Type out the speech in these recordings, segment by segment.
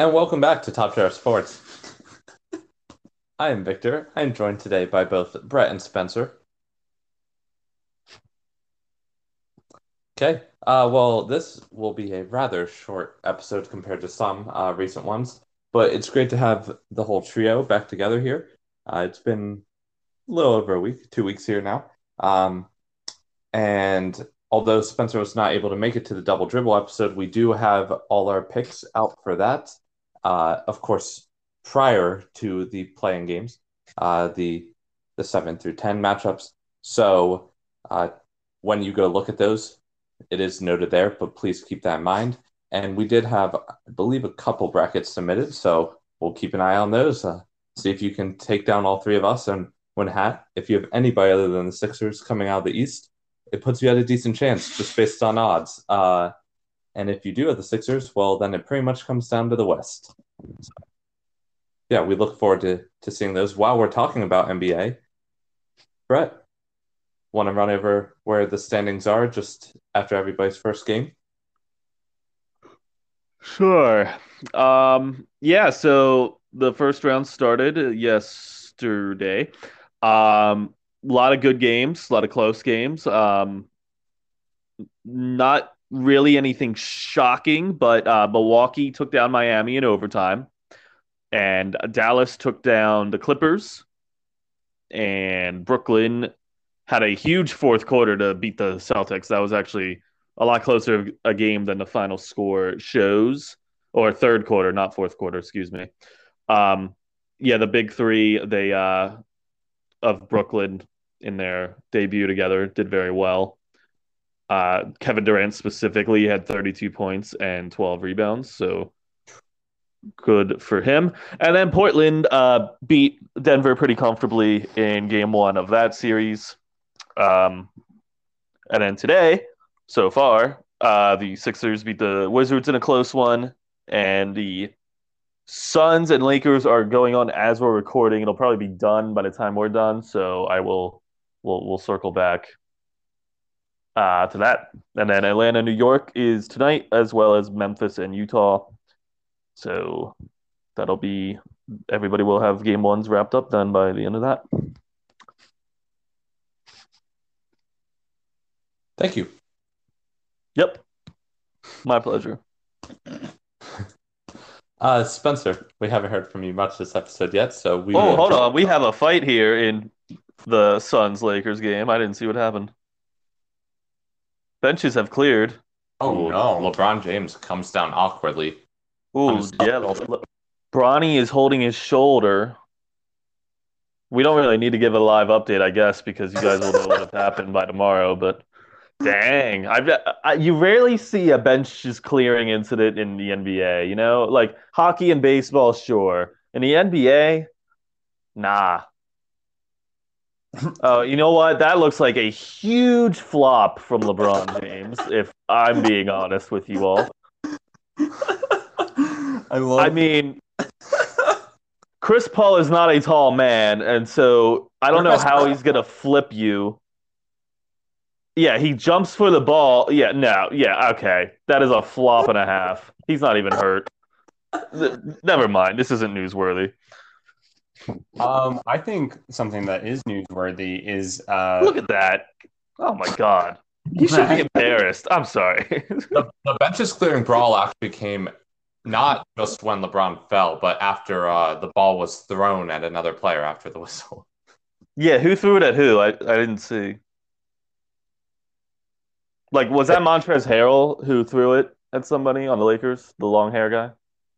And welcome back to Top Share Sports. I am Victor. I am joined today by both Brett and Spencer. Okay, uh, well, this will be a rather short episode compared to some uh, recent ones, but it's great to have the whole trio back together here. Uh, it's been a little over a week, two weeks here now. Um, and although Spencer was not able to make it to the double dribble episode, we do have all our picks out for that. Uh, of course, prior to the playing games, uh, the the seven through ten matchups. So uh, when you go look at those, it is noted there, but please keep that in mind. And we did have, I believe, a couple brackets submitted, so we'll keep an eye on those. Uh, see if you can take down all three of us and win hat. If you have anybody other than the Sixers coming out of the East, it puts you at a decent chance just based on odds. Uh, and if you do have the Sixers, well, then it pretty much comes down to the West. So, yeah, we look forward to, to seeing those. While we're talking about NBA, Brett, want to run over where the standings are just after everybody's first game? Sure. Um, yeah, so the first round started yesterday. Um, a lot of good games, a lot of close games. Um, not really anything shocking, but uh, Milwaukee took down Miami in overtime, and Dallas took down the Clippers, and Brooklyn had a huge fourth quarter to beat the Celtics. That was actually a lot closer a game than the final score shows, or third quarter, not fourth quarter. Excuse me. Um, yeah, the big three they uh, of Brooklyn in their debut together did very well. Uh, Kevin Durant specifically had 32 points and 12 rebounds, so good for him. And then Portland uh, beat Denver pretty comfortably in game one of that series. Um, and then today, so far, uh, the Sixers beat the Wizards in a close one, and the Suns and Lakers are going on as we're recording. It'll probably be done by the time we're done, so I will we'll we'll circle back uh, to that. And then Atlanta, New York is tonight, as well as Memphis and Utah. So that'll be everybody will have game ones wrapped up then by the end of that. Thank you. Yep. My pleasure. Uh, Spencer, we haven't heard from you much this episode yet, so we. Oh, hold on. We have a fight here in the Suns Lakers game. I didn't see what happened. Benches have cleared. Oh Ooh. no! LeBron James comes down awkwardly. Ooh, yeah. Le- Bronny is holding his shoulder. We don't really need to give a live update, I guess, because you guys will know what happened by tomorrow. But dang, I've I, you rarely see a benches clearing incident in the NBA. You know, like hockey and baseball, sure. In the NBA, nah. Oh, you know what? That looks like a huge flop from LeBron James, if I'm being honest with you all. I love I mean Chris Paul is not a tall man, and so I don't know how he's gonna flip you. Yeah, he jumps for the ball. Yeah, no, yeah, okay. That is a flop and a half. He's not even hurt. Never mind. This isn't newsworthy. Um, I think something that is newsworthy is uh, look at that. Oh my god, you should be embarrassed. I'm sorry. the, the benches clearing brawl actually came not just when LeBron fell, but after uh, the ball was thrown at another player after the whistle. Yeah, who threw it at who? I, I didn't see. Like, was that Montrezl Harrell who threw it at somebody on the Lakers? The long hair guy?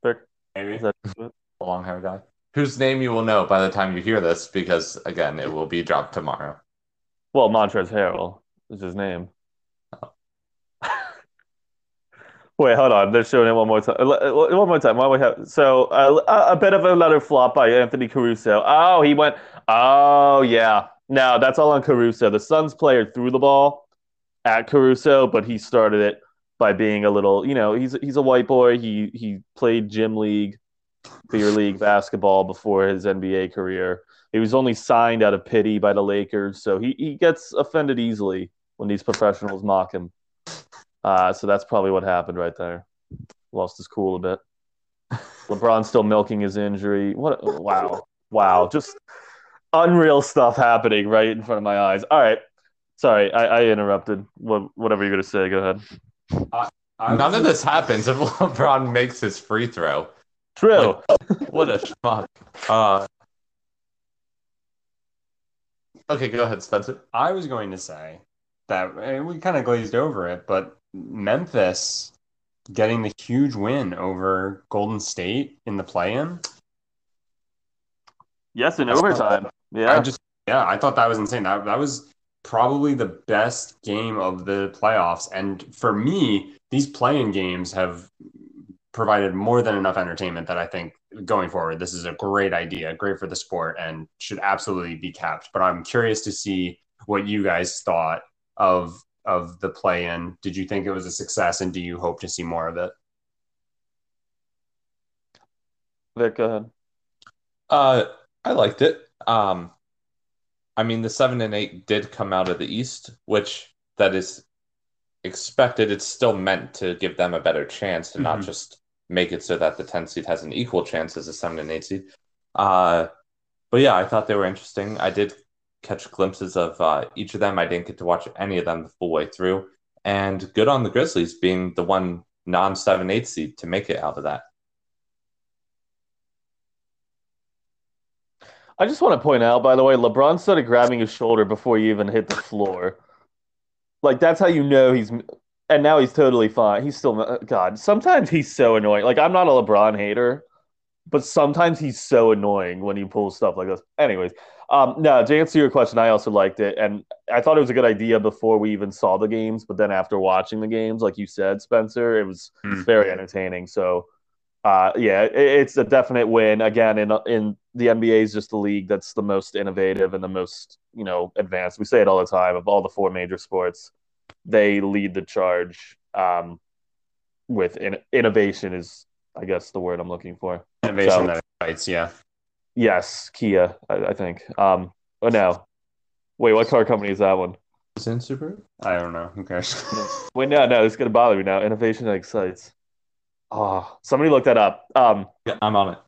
Vic? Maybe. Is that the long hair guy? Whose name you will know by the time you hear this, because again, it will be dropped tomorrow. Well, Montrezl Harrell is his name. Oh. Wait, hold on. They're showing it one more time. One more time. While we have so uh, a bit of another flop by Anthony Caruso. Oh, he went. Oh, yeah. Now that's all on Caruso. The Suns player threw the ball at Caruso, but he started it by being a little. You know, he's he's a white boy. He he played gym league beer league basketball before his NBA career. He was only signed out of pity by the Lakers, so he, he gets offended easily when these professionals mock him. Uh, so that's probably what happened right there. Lost his cool a bit. LeBron still milking his injury. What? Wow, wow, just unreal stuff happening right in front of my eyes. All right, sorry, I, I interrupted. What, whatever you're gonna say, go ahead. I None of this happens if LeBron makes his free throw. True. What a schmuck. Uh, okay, go ahead, Spencer. I was going to say that we kind of glazed over it, but Memphis getting the huge win over Golden State in the play-in. yes, in That's overtime. I Yeah. I just yeah, I thought that was insane. That that was probably the best game of the playoffs. And for me, these playing games have provided more than enough entertainment that I think going forward, this is a great idea, great for the sport, and should absolutely be kept. But I'm curious to see what you guys thought of of the play-in. Did you think it was a success, and do you hope to see more of it? Vic, go ahead. Uh, I liked it. Um, I mean, the seven and eight did come out of the East, which that is expected. It's still meant to give them a better chance to not Mhm. just make it so that the 10 seed has an equal chance as a seven and eight seed. Uh, but yeah, I thought they were interesting. I did catch glimpses of uh, each of them. I didn't get to watch any of them the full way through. And good on the Grizzlies being the one non seven eight seed to make it out of that. I just want to point out, by the way, LeBron started grabbing his shoulder before he even hit the floor. Like that's how you know he's, and now he's totally fine. He's still God. Sometimes he's so annoying. Like I'm not a LeBron hater, but sometimes he's so annoying when he pulls stuff like this. Anyways, um, no. To answer your question, I also liked it, and I thought it was a good idea before we even saw the games. But then after watching the games, like you said, Spencer, it was Hmm. very entertaining. So uh, yeah, it, it's a definite win. Again, in in the NBA is just the league that's the most innovative and the most you know advanced. We say it all the time of all the four major sports, they lead the charge um, with in, innovation. Is I guess the word I'm looking for. Innovation So- that excites, yeah. Yes, Kia, I, I think. Um, oh no, wait, what car company is that one? Is it in Subaru? I don't know. Who cares? Wait, no, no, it's gonna bother me now. Innovation that excites. Oh, somebody look that up. Um, Yeah, I'm on it.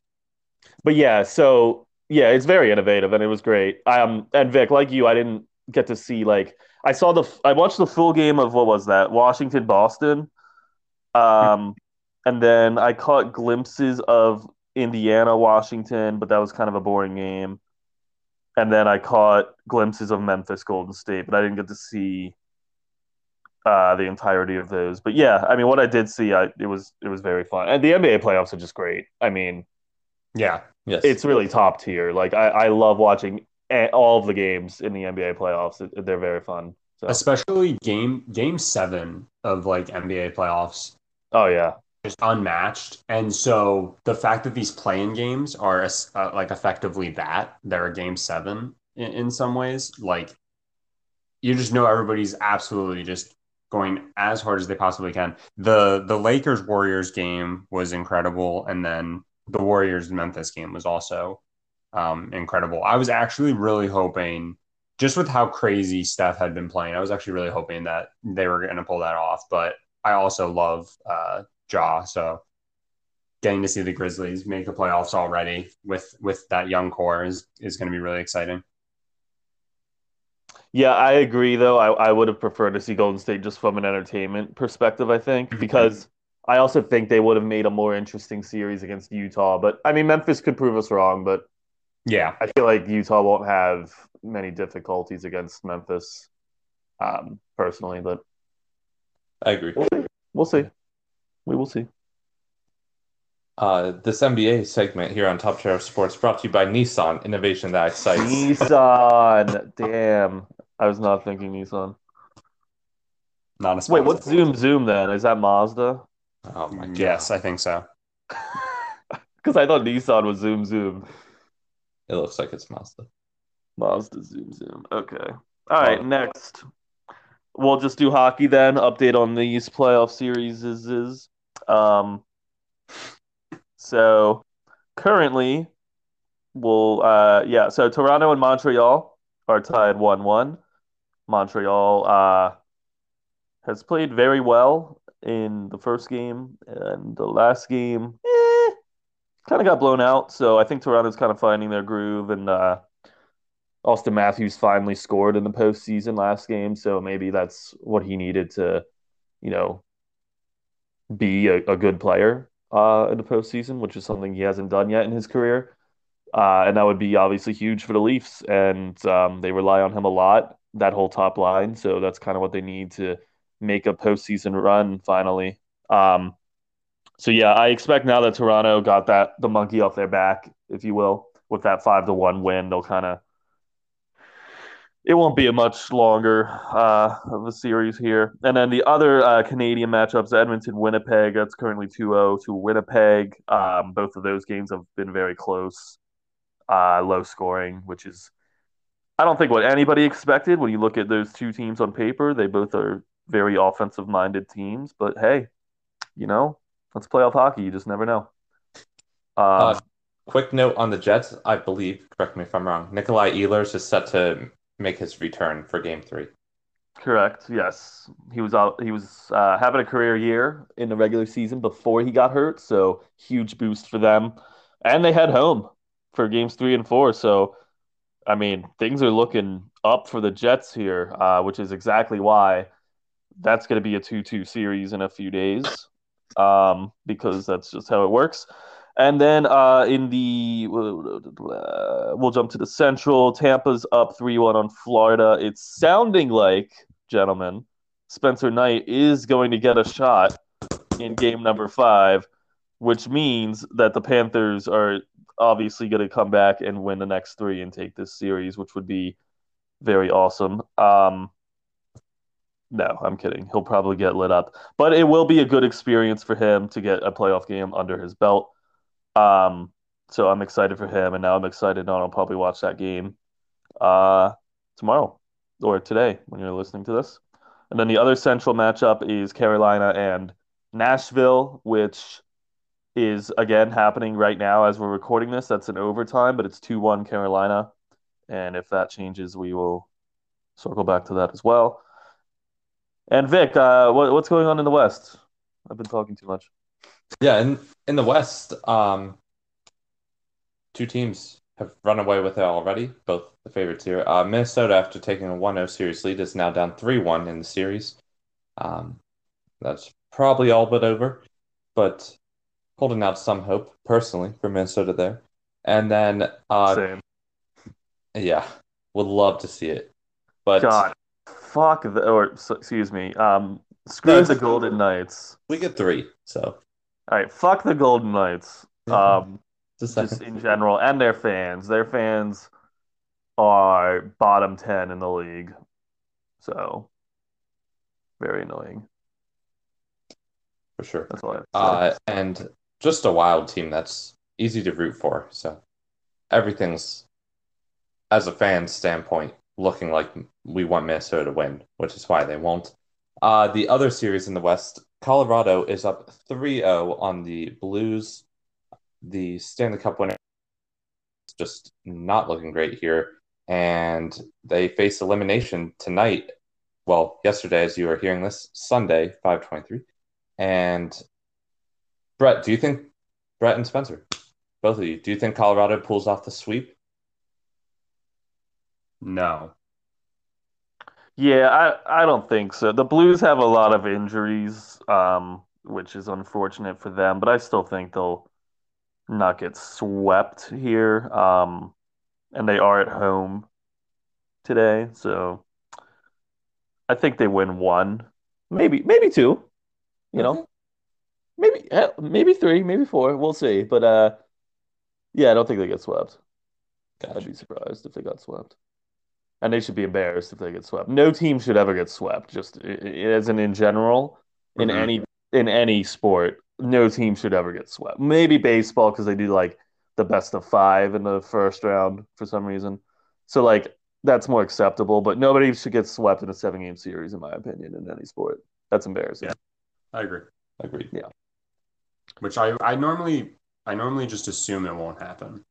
but yeah, so yeah, it's very innovative and it was great. Um, and Vic, like you, I didn't get to see like I saw the I watched the full game of what was that Washington Boston, um, and then I caught glimpses of Indiana Washington, but that was kind of a boring game. And then I caught glimpses of Memphis Golden State, but I didn't get to see uh, the entirety of those. But yeah, I mean, what I did see, I, it was it was very fun, and the NBA playoffs are just great. I mean, yeah. Yes. it's really top tier. Like I, I love watching all of the games in the NBA playoffs. They're very fun. So, Especially game game seven of like NBA playoffs oh yeah, just unmatched. And so the fact that these playing games are uh, like effectively that, they're a game seven in, in some ways, like you just know everybody's absolutely just going as hard as they possibly can. The the Lakers Warriors game was incredible, and then the Warriors Memphis game was also um, incredible. I was actually really hoping, just with how crazy Steph had been playing, I was actually really hoping that they were going to pull that off. But I also love uh, Ja, so getting to see the Grizzlies make the playoffs already with with that young core is is going to be really exciting. yeah. I agree. Though I, I would have preferred to see Golden State just from an entertainment perspective. I think Mhm. because I also think they would have made a more interesting series against Utah. But I mean, Memphis could prove us wrong. But Yeah, I feel like Utah won't have many difficulties against Memphis, um, personally. But I agree. we'll see. We will see. Uh, this NBA segment here on Top Sheriff Sports brought to you by Nissan, innovation that excites. Nissan. Damn. I was not thinking Nissan. not a Wait, sponsor. what's Zoom Zoom then? Is that Mazda? Oh my god. Yes, I think so. Because I thought Nissan was Zoom Zoom. It looks like it's Mazda. Mazda Zoom Zoom. Okay. All right, next. We'll just do hockey then. Update on these playoff series is, is um so currently we'll uh yeah, so Toronto and Montreal are tied 1-1. Montreal uh has played very well in the first game and the last game. eh, kind of got blown out. So I think Toronto's kind of finding their groove, and uh, Auston Matthews finally scored in the postseason last game, so maybe that's what he needed to, you know, be a, a good player uh, in the postseason, which is something he hasn't done yet in his career. Uh, and that would be obviously huge for the Leafs, and um, they rely on him a lot. That whole top line, so that's kind of what they need to make a postseason run finally. Um, so yeah, I expect now that Toronto got that the monkey off their back, if you will, with that five to one win, they'll kind of it won't be a much longer uh, of a series here. And then the other uh, Canadian matchups, Edmonton Winnipeg, that's currently 2 0 to Winnipeg. Um, both of those games have been very close, uh, low scoring, which is, I don't think, what anybody expected when you look at those two teams on paper. They both are very offensive minded teams, but hey, you know, let's play off hockey. You just never know. Uh, Um, quick note on the Jets, I believe, correct me if I'm wrong, Nikolai Ehlers is set to make his return for game three. Correct. Yes, he was out. He was uh, having a career year in the regular season before he got hurt, so huge boost for them. And they head home for games three and four. So, I mean, things are looking up for the Jets here, uh, which is exactly why that's going to be a two-two series in a few days, um, because that's just how it works. And then uh, in the uh, we'll jump to the Central. Tampa's up three one on Florida. It's sounding like, gentlemen, Spencer Knight is going to get a shot in game number five, which means that the Panthers are obviously going to come back and win the next three and take this series, which would be very awesome. Um, no, I'm kidding. He'll probably get lit up, but it will be a good experience for him to get a playoff game under his belt. Um, so I'm excited for him, and now I'm excited. Now I'll probably watch that game uh, tomorrow or today when you're listening to this. And then the other central matchup is Carolina and Nashville, which is again happening right now as we're recording this. That's an overtime, but it's 2 1 Carolina. And if that changes, we will circle back to that as well. And Vic, uh, what, what's going on in the West? I've been talking too much. Yeah, in in the West, um, two teams have run away with it already. Both the favorites here. Uh, Minnesota, after taking a 1-0 series lead, is now down 3-1 in the series. Um, that's probably all but over, but holding out some hope personally for Minnesota there. And then, uh, Same. yeah, would love to see it, but God, fuck the or excuse me. Um, screw No, the Golden Knights. we get three. So All right, fuck the Golden Knights. Um, just just in general, and their fans. Their fans are bottom ten in the league, so very annoying. for sure. That's all I have to say. Uh, and just a wild team that's easy to root for. So everything's, as a fan standpoint, looking like we want Minnesota to win, which is why they won't. Uh, the other series in the West, Colorado is up 3-0 on the Blues. The Stanley Cup winner is just not looking great here. And they face elimination tonight. Well, yesterday, as you are hearing this, Sunday, 523. And Brett, do you think Brett and Spencer, both of you, do you think Colorado pulls off the sweep? No. Yeah, I, I don't think so. The Blues have a lot of injuries, um, which is unfortunate for them, but I still think they'll not get swept here. Um, and they are at home today, so I think they win one, maybe maybe two, you know, maybe maybe three, maybe four. We'll see. But uh, yeah, I don't think they get swept. I'd be surprised if they got swept. And they should be embarrassed if they get swept. No team should ever get swept, just as in in general, in Mhm. any in any sport, no team should ever get swept. Maybe baseball because they do like the best of five in the first round for some reason. So like that's more acceptable, but nobody should get swept in a seven game series, in my opinion, in any sport. That's embarrassing. Yeah. I agree. Agreed. Which I, I normally I normally just assume it won't happen.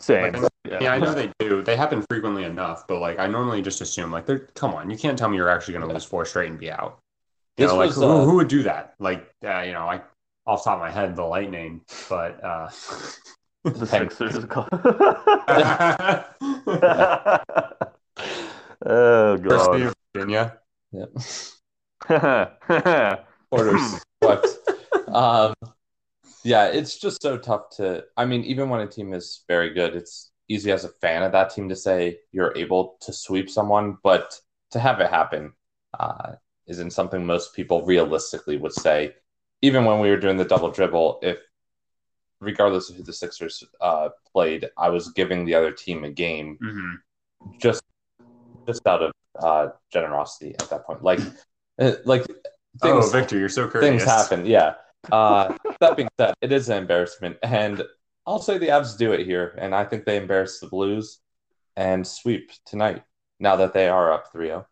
Same. Like, Yeah. Yeah, I know they do. They happen frequently enough, but like I normally just assume like they're come on, you can't tell me you're actually going to Yeah. lose four straight and be out. You This know, like was, who, uh, who would do that? Like uh, you know, I off the top of my head the Lightning, but uh, The Sixers. oh god. of Virginia. Yeah. Orders swept. Um, yeah, it's just so tough to. I mean, even when a team is very good, it's easy as a fan of that team to say you're able to sweep someone, but to have it happen uh, isn't something most people realistically would say. Even when we were doing the double dribble, if regardless of who the Sixers uh, played, I was giving the other team a game Mhm. just just out of uh, generosity at that point. Like, uh, like Oh, things Victor, you're so courteous. things happen. Yeah. Uh, that being said, it is an embarrassment, and I'll say the Avs do it here, and I think they embarrass the Blues and sweep tonight. Now that they are up 3-0.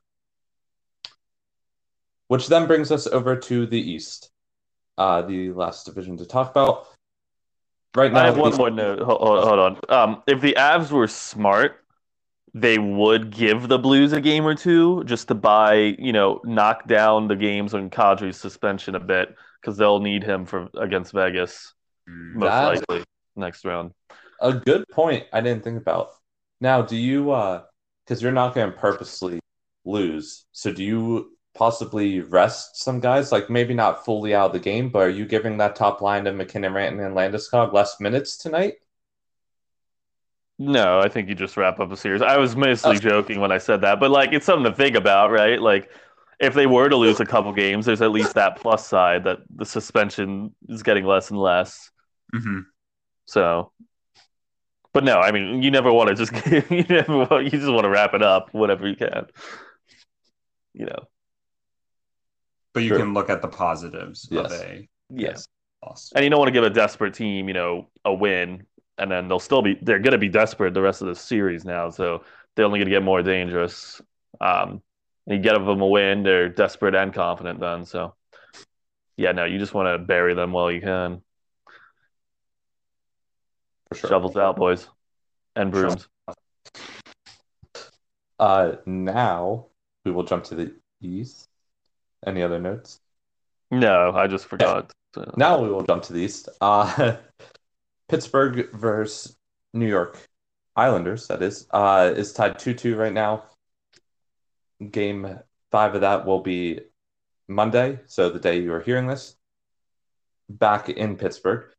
which then brings us over to the East, uh, the last division to talk about. Right now, I have one the- more note. Hold, hold hold on. Um, if the Avs were smart, they would give the Blues a game or two just to buy, you know, knock down the games on Kadri's suspension a bit because they'll need him for against Vegas Mm. most That's- likely next round. A good point I didn't think about. Now, do you uh because you're not going to purposely lose, so do you possibly rest some guys? Like maybe not fully out of the game, but are you giving that top line of MacKinnon, Ranton, and Landeskog less minutes tonight? No, I think you just wrap up a series. I was mostly joking when I said that, but like it's something to think about, right? Like if they were to lose a couple games, there's at least that plus side that the suspension is getting less and less. Mhm. So, but no, I mean, you never want to just you never want, you just want to wrap it up whatever you can. You know, But you Sure. can look at the positives Yes. of a yes. loss. And you don't want to give a desperate team, you know, a win, and then they'll still be they're going to be desperate the rest of the series now, so they're only going to get more dangerous. Um, and you get them a win, they're desperate and confident then. So, yeah, no, you just want to bury them while you can. For sure. Shovels out, boys, and brooms. Uh, now we will jump to the East. Any other notes? No, I just forgot. So. Now we will jump to the East. Uh, Pittsburgh versus New York Islanders, that is, uh, is tied 2 2 right now. Game five of that will be Monday, so the day you are hearing this, back in Pittsburgh.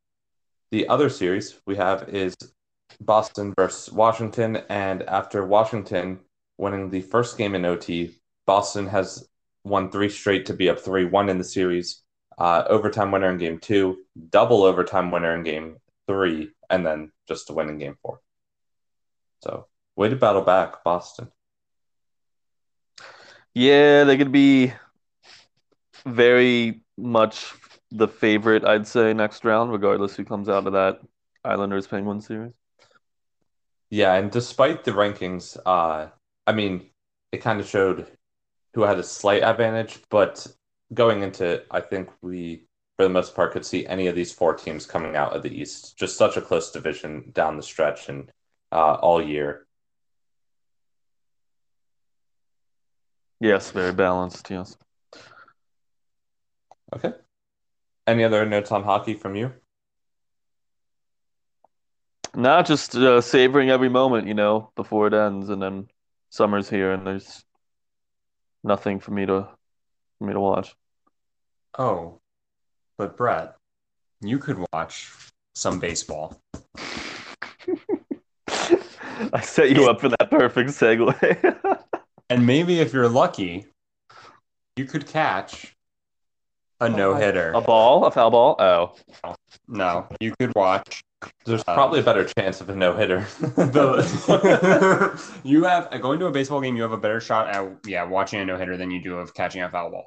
The other series we have is Boston versus Washington, and after Washington winning the first game in OT, Boston has won three straight to be up 3 1 in the series uh, overtime winner in game two, double overtime winner in game three, and then just a win in game four. So, way to battle back, Boston. Yeah, they could be very much the favorite, I'd say, next round, regardless who comes out of that Islanders Penguins series. Yeah, and despite the rankings, uh, I mean, it kind of showed who had a slight advantage, but going into it, I think we, for the most part, could see any of these four teams coming out of the East. Just such a close division down the stretch and uh, all year. Yes, very balanced. Yes. Okay. Any other notes on hockey from you? Not just uh, savoring every moment, you know, before it ends, and then summer's here, and there's nothing for me to for me to watch. Oh, but Brett, you could watch some baseball. I set you up for that perfect segue. And maybe if you're lucky, you could catch a no hitter. A ball, a foul ball. Oh, No, you could watch There's Uh, probably a better chance of a no hitter. you have going to a baseball game. You have a better shot at yeah watching a no hitter than you do of catching a foul ball.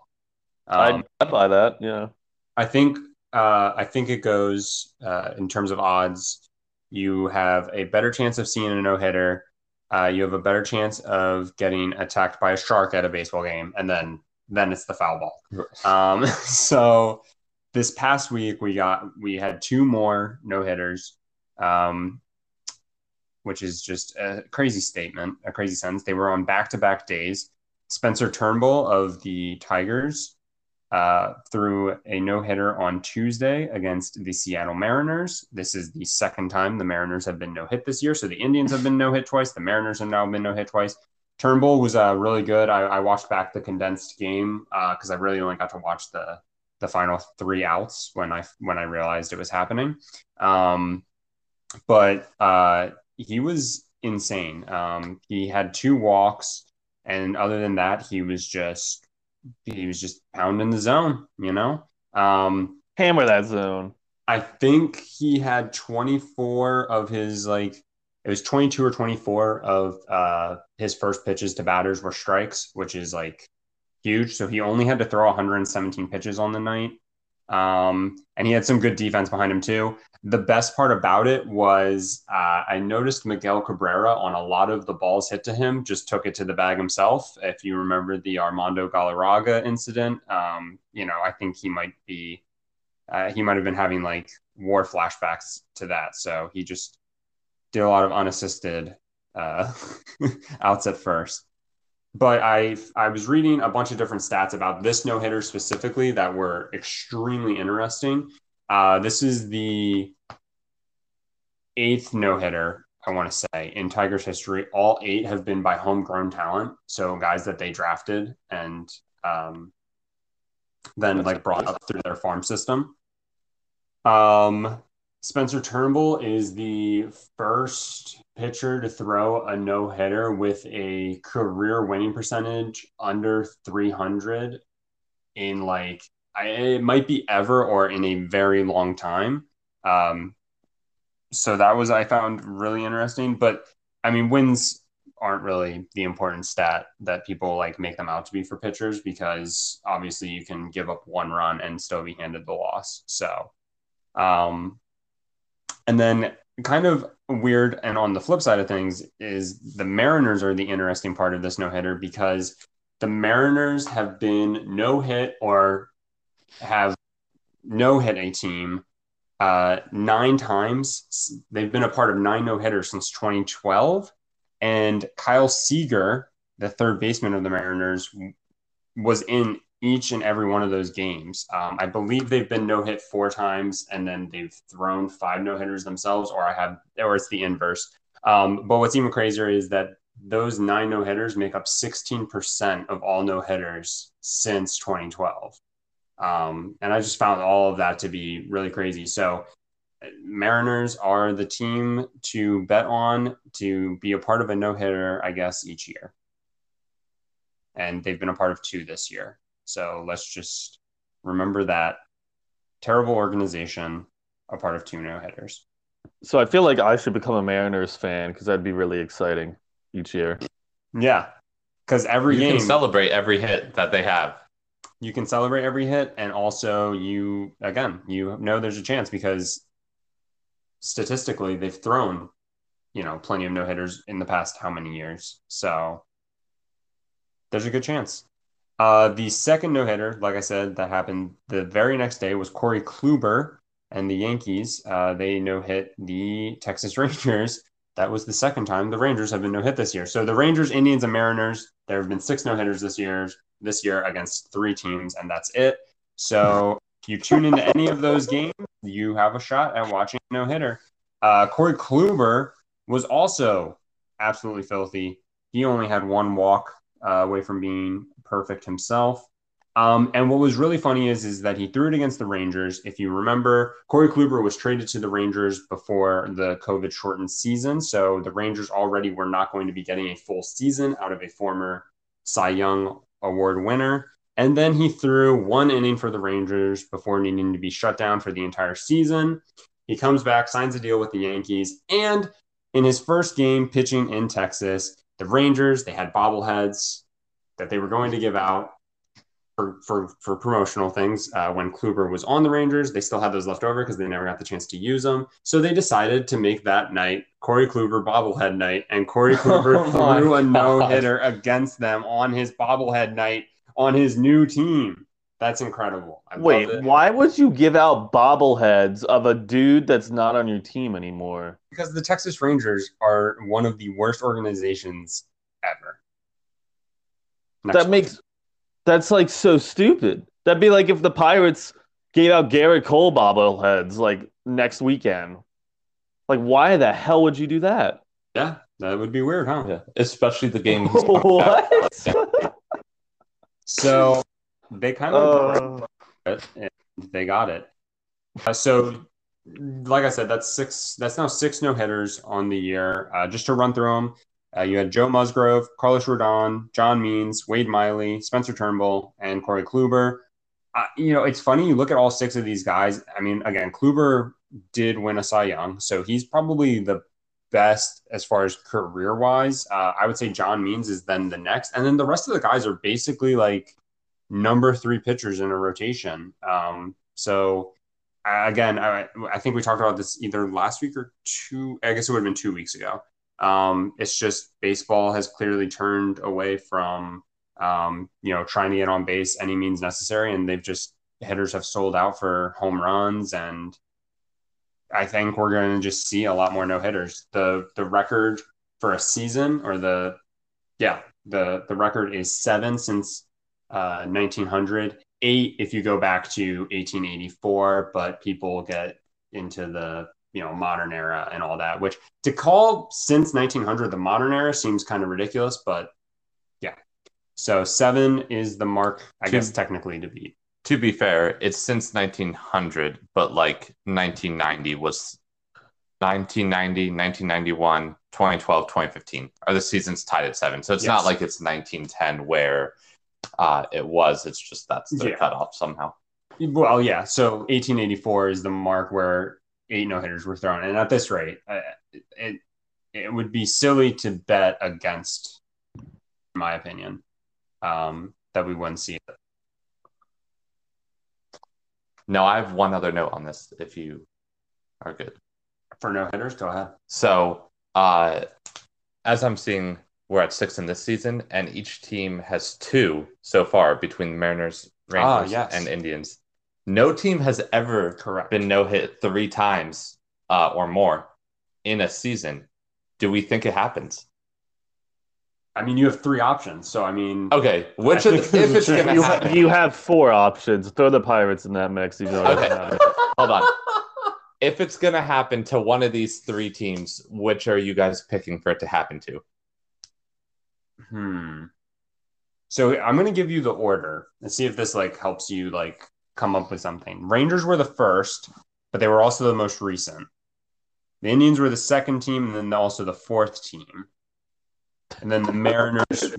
Um, I'd, I'd buy that. Yeah. I think uh, I think it goes uh, in terms of odds. You have a better chance of seeing a no hitter. Uh, you have a better chance of getting attacked by a shark at a baseball game, and then then it's the foul ball. Um, so this past week we got we had two more no hitters, um, which is just a crazy statement, a crazy sentence. They were on back to back days. Spencer Turnbull of the Tigers uh, threw a no hitter on Tuesday against the Seattle Mariners. This is the second time the Mariners have been no hit this year. So the Indians have been no hit twice. The Mariners have now been no hit twice. Turnbull was uh, really good. I, I, watched back the condensed game because uh, I really only got to watch the the final three outs when I when I realized it was happening. Um, but uh, he was insane. Um, he had two walks, and other than that, he was just he was just pounding the zone. You know, um, hammer that zone. I think he had 24 of his like it was 22 or 24 of uh, his first pitches to batters were strikes, which is like huge. So he only had to throw 117 pitches on the night. Um, and he had some good defense behind him too. The best part about it was uh, I noticed Miguel Cabrera on a lot of the balls hit to him just took it to the bag himself. If you remember the Armando Galarraga incident, um, you know I think he might be uh, he might have been having like war flashbacks to that. So he just did a lot of unassisted uh, outs at first but I I was reading a bunch of different stats about this no hitter specifically that were extremely interesting. Uh, this is the eighth no hitter I want to say in Tigers history. All eight have been by homegrown talent, so guys that they drafted and um, then That's like brought up through their farm system. Um, Spencer Turnbull is the first pitcher to throw a no hitter with a career winning percentage under 300 in like I, it might be ever or in a very long time. Um, so that was I found really interesting. But I mean, wins aren't really the important stat that people like make them out to be for pitchers because obviously you can give up one run and still be handed the loss. So, um, and then kind of weird and on the flip side of things is the Mariners are the interesting part of this no hitter because the Mariners have been no hit or have no hit a team uh, nine times. They've been a part of nine no hitters since 2012. And Kyle Seager, the third baseman of the Mariners, was in each and every one of those games. Um, I believe they've been no hit four times, and then they've thrown five no hitters themselves, or I have, or it's the inverse. Um, but what's even crazier is that those nine no hitters make up 16% of all no hitters since 2012. Um, and I just found all of that to be really crazy. So, Mariners are the team to bet on to be a part of a no hitter, I guess, each year. And they've been a part of two this year. So let's just remember that terrible organization, a part of two no hitters. So I feel like I should become a Mariners fan because that'd be really exciting each year. Yeah, because every game. you game can celebrate every hit that they have. You can celebrate every hit, and also you again you know there's a chance because statistically they've thrown you know plenty of no hitters in the past how many years, so there's a good chance. Uh, the second no hitter, like I said, that happened the very next day was Corey Kluber and the Yankees. Uh, they no hit the Texas Rangers. That was the second time the Rangers have been no hit this year. So the Rangers, Indians, and Mariners. There have been six no hitters this year. This year against three teams, and that's it. So if you tune into any of those games, you have a shot at watching no hitter. Uh, Corey Kluber was also absolutely filthy. He only had one walk uh, away from being perfect himself. Um, and what was really funny is, is that he threw it against the Rangers. If you remember, Corey Kluber was traded to the Rangers before the COVID shortened season. So the Rangers already were not going to be getting a full season out of a former Cy Young Award winner. And then he threw one inning for the Rangers before needing to be shut down for the entire season. He comes back, signs a deal with the Yankees, and in his first game pitching in Texas, the Rangers, they had bobbleheads that they were going to give out for for, for promotional things uh, when Kluber was on the Rangers. They still had those left over because they never got the chance to use them. So they decided to make that night Corey Kluber bobblehead night, and Corey Kluber oh threw a no hitter against them on his bobblehead night on his new team. That's incredible. I Wait, why would you give out bobbleheads of a dude that's not on your team anymore? Because the Texas Rangers are one of the worst organizations that one. makes that's like so stupid. That'd be like if the Pirates gave out Gerrit Cole bobbleheads like next weekend. Like, why the hell would you do that? Yeah, that would be weird, huh? Yeah, especially the game. what? So they kind of Uh, it, and they got it. Uh, so, like I said, that's six. That's now six no hitters on the year. Uh, just to run through them, uh, you had Joe Musgrove, Carlos Rodon, John Means, Wade Miley, Spencer Turnbull, and Corey Kluber. Uh, you know, it's funny. You look at all six of these guys. I mean, again, Kluber did win a Cy Young, so he's probably the best as far as career wise. Uh, I would say John Means is then the next, and then the rest of the guys are basically like number three pitchers in a rotation. Um, so again, I, I think we talked about this either last week or two. I guess it would have been two weeks ago. Um, it's just baseball has clearly turned away from um, you know trying to get on base any means necessary, and they've just hitters have sold out for home runs and. I think we're going to just see a lot more no hitters. The the record for a season or the yeah the the record is seven since uh, 1900, eight if you go back to 1884, but people get into the you know modern era and all that. Which to call since 1900 the modern era seems kind of ridiculous, but yeah. So seven is the mark, I Two- guess, technically to beat. To be fair, it's since 1900, but like 1990 was 1990, 1991, 2012, 2015 are the seasons tied at seven. So it's Yes. not like it's 1910 where uh, it was. It's just that's the Yeah. cutoff somehow. Well, yeah. So 1884 is the mark where eight no hitters were thrown, and at this rate, uh, it it would be silly to bet against, in my opinion, um, that we wouldn't see it. No, I have one other note on this if you are good. For no hitters, go ahead. So, uh, as I'm seeing, we're at six in this season, and each team has two so far between the Mariners, Ah, Rangers, yes. and Indians. No team has ever Correct. been no hit three times uh, or more in a season. Do we think it happens? I mean, you have three options. So I mean, Okay, which I of the, if it's gonna you, happen? you have four options. Throw the Pirates in that mix. even though Okay. Hold on. If it's gonna happen to one of these three teams, which are you guys picking for it to happen to? Hmm. So I'm gonna give you the order and see if this like helps you like come up with something. Rangers were the first, but they were also the most recent. The Indians were the second team, and then also the fourth team. And then the Mariners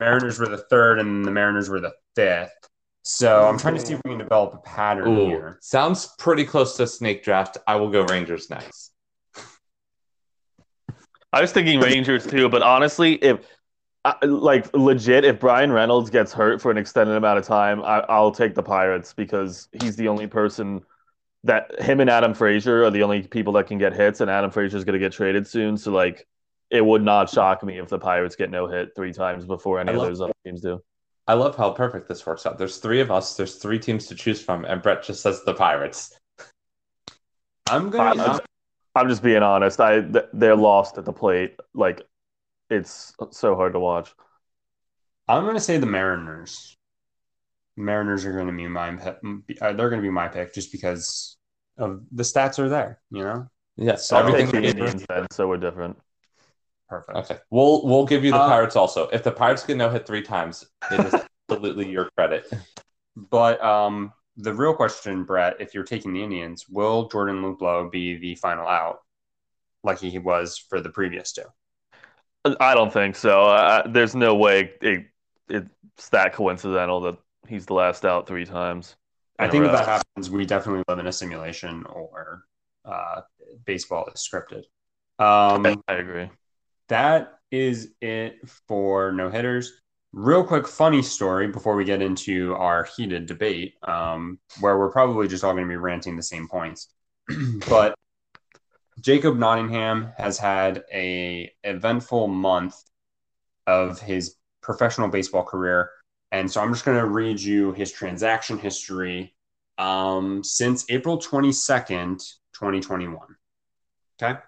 Mariners were the third, and the Mariners were the fifth. So I'm trying to see if we can develop a pattern Ooh, here. sounds pretty close to snake draft. I will go Rangers next. I was thinking Rangers too, but honestly, if like legit, if Bryan Reynolds gets hurt for an extended amount of time, I, I'll take the Pirates because he's the only person that him and Adam Frazier are the only people that can get hits, and Adam Frazier is going to get traded soon. So like, it would not shock me if the Pirates get no hit three times before any I of those other teams do. I love how perfect this works out. There's three of us. There's three teams to choose from, and Brett just says the Pirates. I'm gonna. I'm, I'm just being honest. I th- they're lost at the plate. Like, it's so hard to watch. I'm gonna say the Mariners. Mariners are gonna be my pick. Uh, they're gonna be my pick just because of the stats are there. You know, Yes, So- everything. take the Indians then, so we're different. perfect. Okay, we'll we'll give you the Uh, Pirates also. If the Pirates get no hit three times, it is absolutely your credit. But um, the real question, Brett, if you're taking the Indians, will Jordan Luplow be the final out, like he was for the previous two? I don't think so. Uh, there's no way it, it's that coincidental that he's the last out three times. I think if that happens, we definitely live in a simulation or uh, baseball is scripted. Um, I agree. that is it for no hitters. Real quick, funny story before we get into our heated debate, um, where we're probably just all going to be ranting the same points. but Jacob Nottingham has had a eventful month of his professional baseball career, and so I'm just going to read you his transaction history um, since April 22nd, 2021. Okay.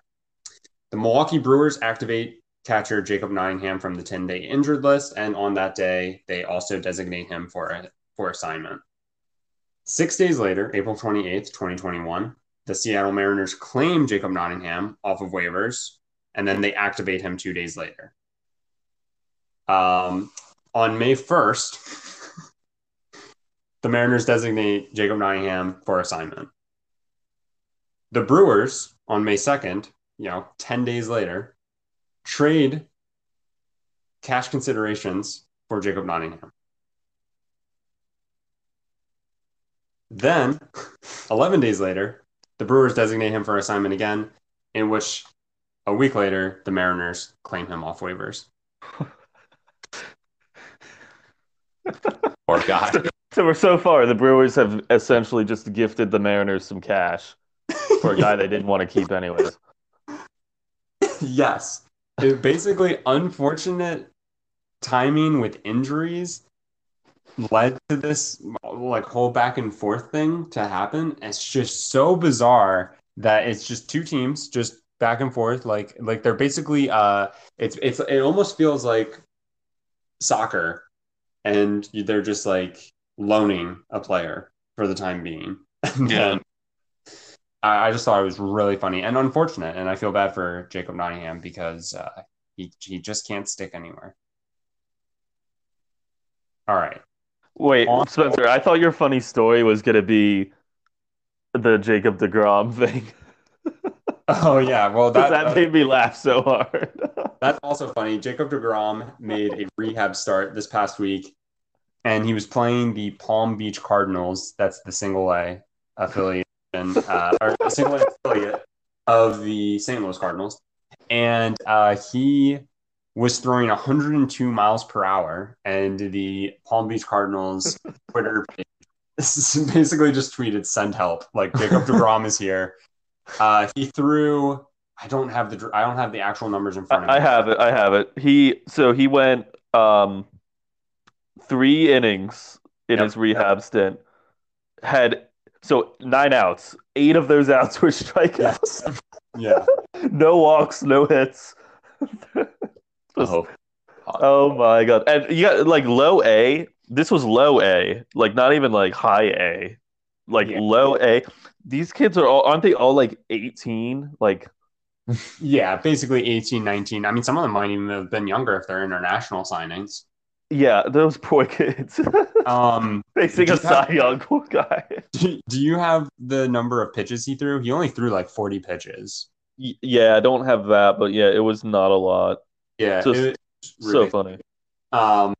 The Milwaukee Brewers activate catcher Jacob Nottingham from the 10 day injured list. And on that day, they also designate him for a, for assignment. Six days later, April 28th, 2021, the Seattle Mariners claim Jacob Nottingham off of waivers, and then they activate him two days later. Um, on May 1st, the Mariners designate Jacob Nottingham for assignment. The Brewers on May 2nd, you know, 10 days later, trade cash considerations for Jacob Nottingham. Then, 11 days later, the Brewers designate him for assignment again, in which a week later, the Mariners claim him off waivers. Poor guy. So we're so far, the Brewers have essentially just gifted the Mariners some cash for a guy they didn't want to keep anyways. yes. It basically unfortunate timing with injuries led to this like whole back and forth thing to happen. It's just so bizarre that it's just two teams just back and forth like like they're basically uh it's it's it almost feels like soccer and they're just like loaning a player for the time being. And Yeah. I, I just thought it was really funny and unfortunate, and I feel bad for Jacob Nottingham because uh, he he just can't stick anywhere. All right. Wait, Spencer, I thought your funny story was going to be the Jacob DeGrom thing. Oh yeah. Well, that, that made me laugh so hard. That's also funny. Jacob DeGrom made a rehab start this past week, and he was playing the Palm Beach Cardinals. That's the single A affiliate, uh, or single A affiliate of the St. Louis Cardinals. And uh, he was throwing 102 miles per hour, and the Palm Beach Cardinals Twitter page basically just tweeted "Send help!" Like Jacob Degrom is here. Uh, he threw. I don't have the I don't have the actual numbers in front of me. I have it. I have it. He so he went um three innings in Yep. his rehab stint. Had so nine outs. Eight of those outs were strikeouts. Yeah. no walks, no hits. Oh. oh my god! And you got like low A. This was low A, like not even like high A, like Yeah. low A. These kids are all aren't they all like eighteen? Like Yeah, basically 18, 19. I mean, some of them might even have been younger if they're international signings. yeah, those poor kids Um, facing a Cy Young guy. do, do you have the number of pitches he threw? He only threw like 40 pitches. Y- Yeah, I don't have that, but yeah, it was not a lot. Yeah, Just So funny. Um,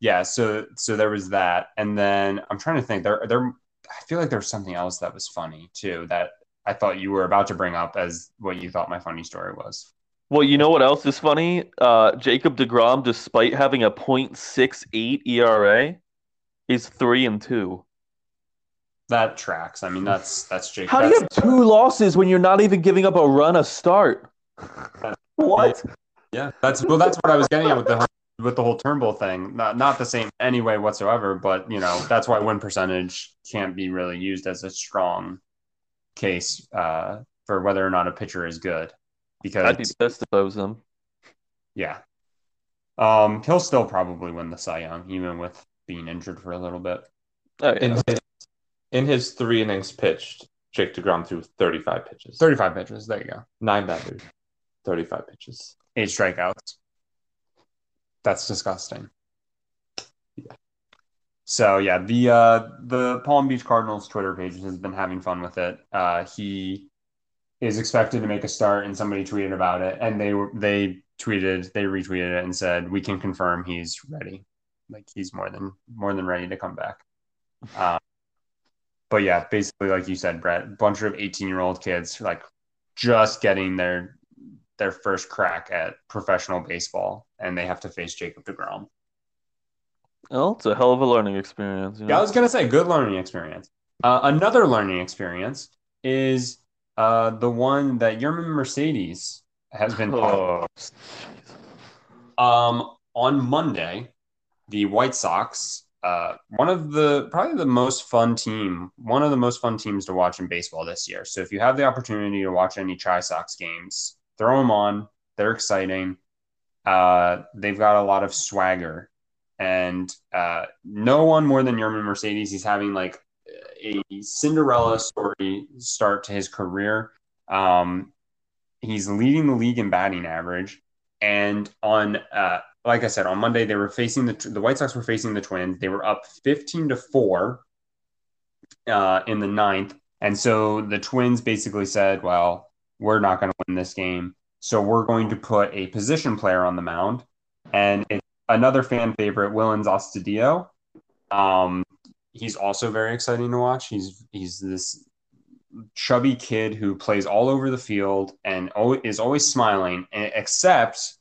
yeah, so so there was that, and then I'm trying to think. There, there. I feel like there was something else that was funny too that I thought you were about to bring up as what you thought my funny story was. Well, you know what else is funny? Uh, Jacob DeGrom, despite having a .68 ERA, is three and two. That tracks. I mean, that's that's Jake. How do you have two losses when you're not even giving up a run a start? What? Yeah, that's well. That's what I was getting at with the with the whole Turnbull thing. Not not the same anyway whatsoever, but you know that's why win percentage can't be really used as a strong case uh, for whether or not a pitcher is good. Because I'd be pissed if I was him. yeah, um, he'll still probably win the Cy Young even with being injured for a little bit. Oh, yeah. In his, in his three innings pitched, Jake DeGrom threw 35 pitches. Thirty five pitches. There you go. Nine batters, 35 pitches. Eight strikeouts. That's disgusting. Yeah. So yeah, the uh, the Palm Beach Cardinals Twitter page has been having fun with it. Uh, he is expected to make a start, and somebody tweeted about it, and they were they tweeted they retweeted it and said we can confirm he's ready, like he's more than more than ready to come back. Um, but yeah, basically like you said, Brett, a bunch of eighteen year old kids like just getting their their first crack at professional baseball, and they have to face Jacob Degrom. Well, it's a hell of a learning experience. you Yeah, I was gonna say good learning experience. Uh, another learning experience is uh, the one that Yermin Mercedes has been. Oh, Um, on Monday, the White Sox, uh, one of the probably the most fun team, one of the most fun teams to watch in baseball this year. So if you have the opportunity to watch any Chi Sox games, throw them on. They're exciting. Uh, they've got a lot of swagger. and uh, no one more than Yermin Mercedes. He's having like a Cinderella story start to his career. Um, he's leading the league in batting average, and on uh, like I said on Monday they were facing the the White Sox were facing the Twins. They were up fifteen to four uh, in the ninth, and so the Twins basically said, "Well, we're not going to win this game, so we're going to put a position player on the mound." And it's another fan favorite, Willians Astudillo. Um, he's also very exciting to watch. He's he's this chubby kid who plays all over the field and is always smiling, except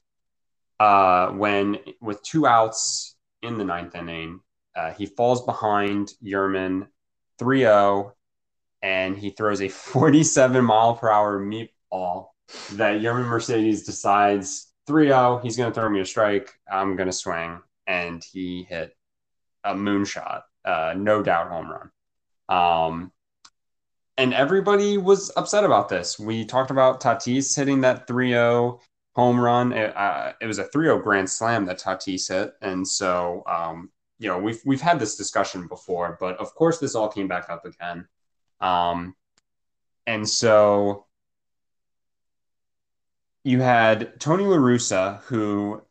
uh, when with two outs in the ninth inning, uh, he falls behind Yermin 3 0, and he throws a 47 mile per hour meatball that Yermin Mercedes decides 3 0, he's going to throw me a strike. I'm going to swing. And he hit a moonshot, uh, no doubt home run. Um, and everybody was upset about this. We talked about Tatis hitting that 3 0 home run. It, uh, it was a 3 0 grand slam that Tatis hit. And so, um, you know, we've, we've had this discussion before, but of course, this all came back up again. Um, and so you had Tony LaRussa, who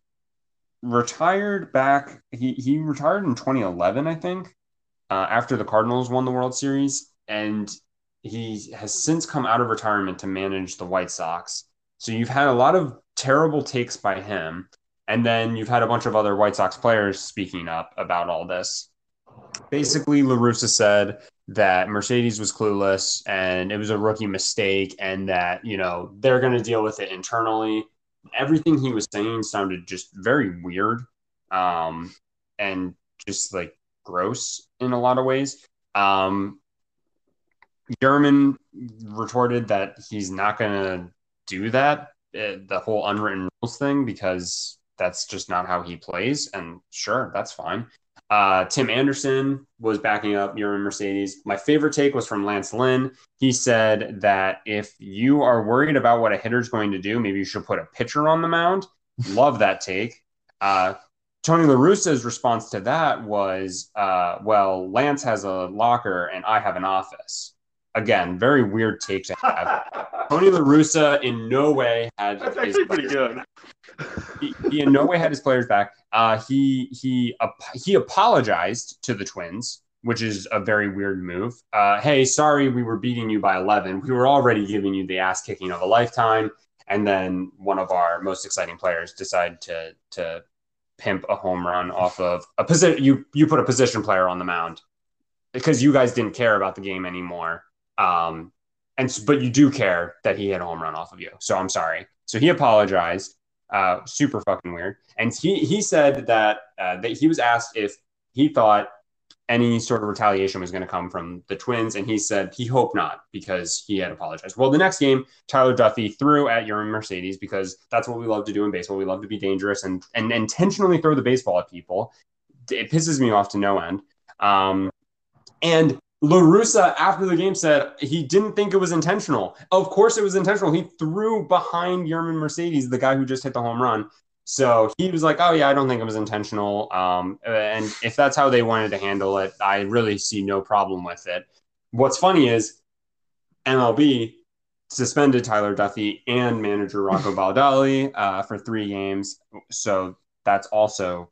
retired back, he, he retired in 2011, I think, uh, after the Cardinals won the World Series. And he has since come out of retirement to manage the White Sox. So you've had a lot of terrible takes by him. And then you've had a bunch of other White Sox players speaking up about all this. Basically, LaRussa said that Mercedes was clueless and it was a rookie mistake and that, you know, they're going to deal with it internally. Everything he was saying sounded just very weird um, and just like gross in a lot of ways. Um, Yermin retorted that he's not going to do that, uh, the whole unwritten rules thing, because that's just not how he plays. And sure, that's fine. Uh, Tim Anderson was backing up Yermin Mercedes. My favorite take was from Lance Lynn. He said that if you are worried about what a hitter is going to do, maybe you should put a pitcher on the mound. Love that take. Uh, Tony LaRussa's response to that was, uh, well, Lance has a locker and I have an office again, very weird take to have. Tony La Russa in no way had That's actually pretty good. He, he, in no way had his players back. Uh, he he uh, he apologized to the Twins, which is a very weird move. Uh, hey, sorry, we were beating you by eleven. We were already giving you the ass kicking of a lifetime, and then one of our most exciting players decided to to pimp a home run off of a position. You you put a position player on the mound because you guys didn't care about the game anymore um, and but you do care that he hit a home run off of you. So I'm sorry. So he apologized. Uh, super fucking weird. And he he said that uh, that he was asked if he thought any sort of retaliation was going to come from the Twins, and he said he hoped not because he had apologized. Well, the next game, Tyler Duffey threw at Yermin Mercedes because that's what we love to do in baseball. We love to be dangerous and and intentionally throw the baseball at people. It pisses me off to no end. Um, and LaRussa, after the game, said he didn't think it was intentional. Of course, it was intentional. He threw behind Yermin Mercedes, the guy who just hit the home run. So he was like, "Oh yeah, I don't think it was intentional." Um, and if that's how they wanted to handle it, I really see no problem with it. What's funny is MLB suspended Tyler Duffey and manager Rocco Baldelli uh, for three games. So that's also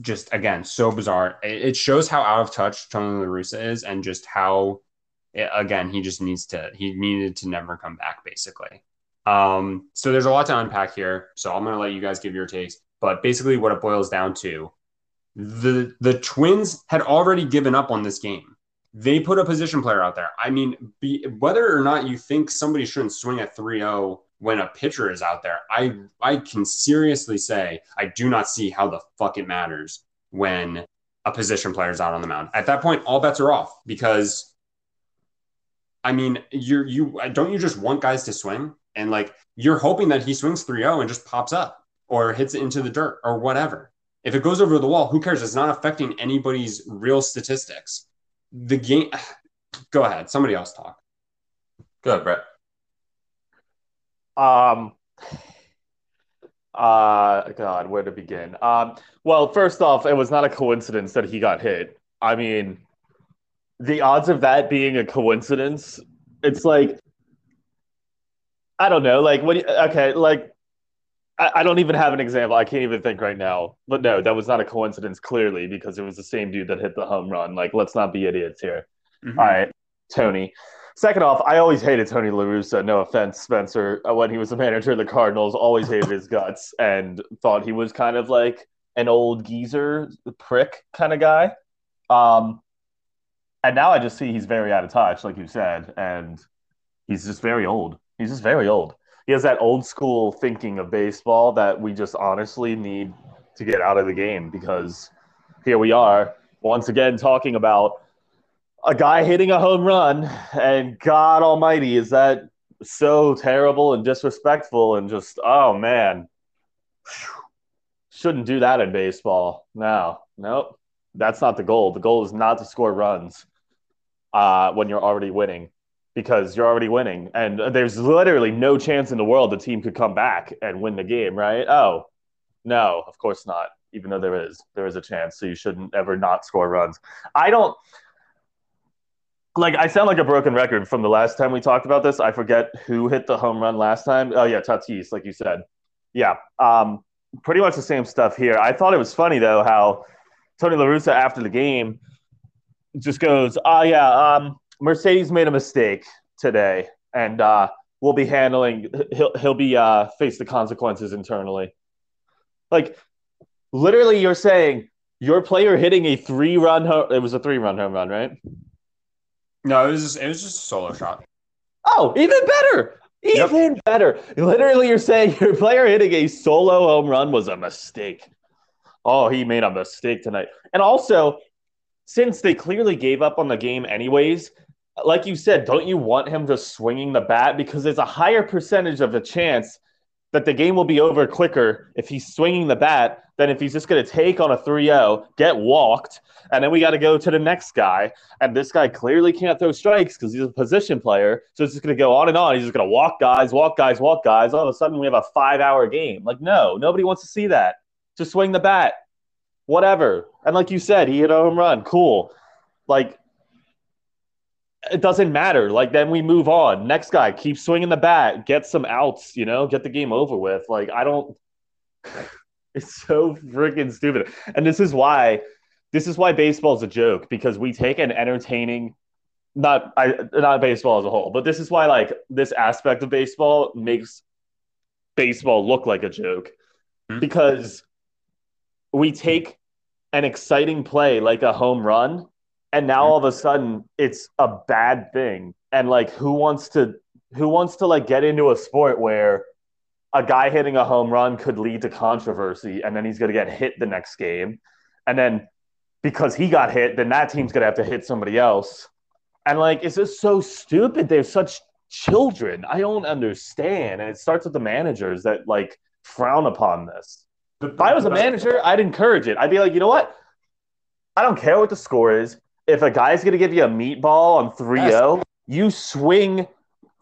just again so bizarre. It shows how out of touch Tony La Russa is, and just how again he just needs to he needed to never come back basically. Um, so there's a lot to unpack here. So I'm gonna let you guys give your takes, but basically what it boils down to, the the Twins had already given up on this game. They put a position player out there. I mean, be, whether or not you think somebody shouldn't swing at 3-0 when a pitcher is out there, I I can seriously say I do not see how the fuck it matters when a position player is out on the mound. At that point, all bets are off because I mean, you're you don't you just want guys to swing and like you're hoping that he swings 3-0 and just pops up or hits it into the dirt or whatever. If it goes over the wall, who cares? It's not affecting anybody's real statistics. The game go ahead, somebody else talk. Go ahead, Brett. Um, Uh, God, where to begin? Um, well, first off, it was not a coincidence that he got hit. I mean, the odds of that being a coincidence, it's like, I don't know. Like, what? Okay, like, I, I don't even have an example. I can't even think right now. But no, that was not a coincidence, clearly, because it was the same dude that hit the home run. Like, let's not be idiots here. Mhm. All right, Tony. Second off, I always hated Tony La Russa. No offense, Spencer. Uh, When he was the manager of the Cardinals, always hated his guts and thought he was kind of like an old geezer, prick kind of guy. Um, and now I just see he's very out of touch, like you said, and he's just very old. He's just very old. He has that old school thinking of baseball that we just honestly need to get out of the game because here we are once again talking about a guy hitting a home run, and God Almighty, is that so terrible and disrespectful and just oh man, shouldn't do that in baseball. No, nope, that's not the goal. The goal is not to score runs uh, when you're already winning because you're already winning, and there's literally no chance in the world the team could come back and win the game, right? Oh, no, of course not. Even though there is, there is a chance, so you shouldn't ever not score runs. I don't like I sound like a broken record from the last time we talked about this. I forget who hit the home run last time. Oh yeah, Tatis, like you said. Yeah, um, pretty much the same stuff here. I thought it was funny though how Tony La Russa after the game just goes, "Oh yeah, um, Mercedes made a mistake today, and uh, we'll be handling. He'll he'll be uh, face the consequences internally." Like literally, you're saying your player hitting a three run. Ho- it was a three run home run, right? No, it was just, it was just a solo shot. Oh, even better. Yep. Even better. Literally, you're saying your player hitting a solo home run was a mistake. Oh, he made a mistake tonight. And also, since they clearly gave up on the game anyways, like you said, don't you want him just swinging the bat? Because there's a higher percentage of a chance that the game will be over quicker if he's swinging the bat than if he's just going to take on a 3 0, get walked, and then we got to go to the next guy. And this guy clearly can't throw strikes because he's a position player. So it's just going to go on and on. He's just going to walk guys, walk guys, walk guys. All of a sudden, we have a five hour game. Like, no, nobody wants to see that. Just swing the bat, whatever. And like you said, he hit a home run. Cool. Like, it doesn't matter. Like, then we move on. Next guy, keep swinging the bat, get some outs, you know, get the game over with. Like, I don't. It's so freaking stupid. And this is why this is why baseball is a joke because we take an entertaining not I not baseball as a whole, but this is why like this aspect of baseball makes baseball look like a joke Mhm. because we take an exciting play like a home run and now all of a sudden it's a bad thing. And like who wants to who wants to like get into a sport where a guy hitting a home run could lead to controversy and then he's going to get hit the next game? And then because he got hit then that team's going to have to hit somebody else. And like it's just so stupid. They're such children. I don't understand. And it starts with the managers that like frown upon this. If i was a manager i'd encourage it. I'd be like you know what? I don't care what the score is if a guy's going to give you a meatball on 3-0 you swing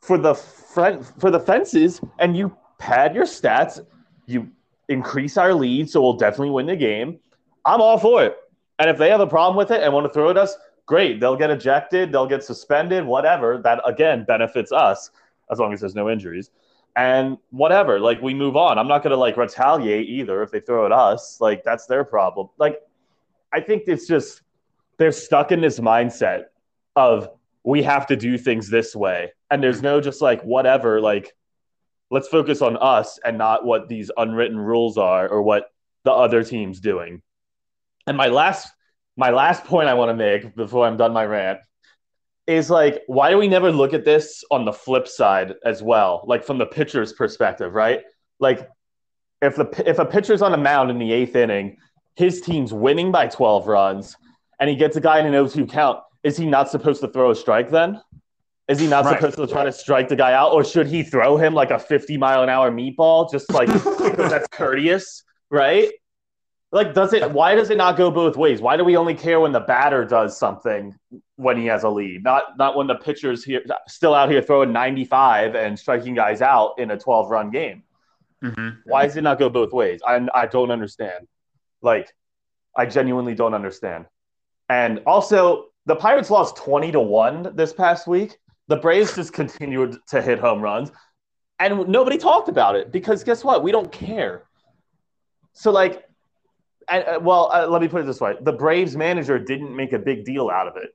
for the front for the fences and you pad your stats. You increase our lead so we'll definitely win the game. I'm all for it. And if they have a problem with it and want to throw at us great. They'll get ejected they'll get suspended whatever. That again benefits us as long as there's no injuries. And whatever like we move on. I'm not going to like retaliate either if they throw at us. Like that's their problem. Like i think it's just they're stuck in this mindset of we have to do things this way. And there's no just like whatever like let's focus on us and not what these unwritten rules are or what the other team's doing. And my last my last point i want to make before i'm done my rant is like why do we never look at this on the flip side as well? Like from the pitcher's perspective right? Like if the if a pitcher's on a mound in the eighth inning his team's winning by 12 runs and he gets a guy in an 0-2 count is he not supposed to throw a strike then is he not Right. supposed to try to strike the guy out or should he throw him like a 50 mile an hour meatball just like because that's courteous right like does it why does it not go both ways why do we only care when the batter does something when he has a lead not not when the pitcher's here still out here throwing 95 and striking guys out in a 12 run game Mhm. Why does it not go both ways? I I don't understand. Like, I genuinely don't understand. And also, the Pirates lost twenty to one this past week. The Braves just continued to hit home runs, and nobody talked about it because guess what? We don't care. So like, and, uh, well, uh, let me put it this way: the Braves manager didn't make a big deal out of it.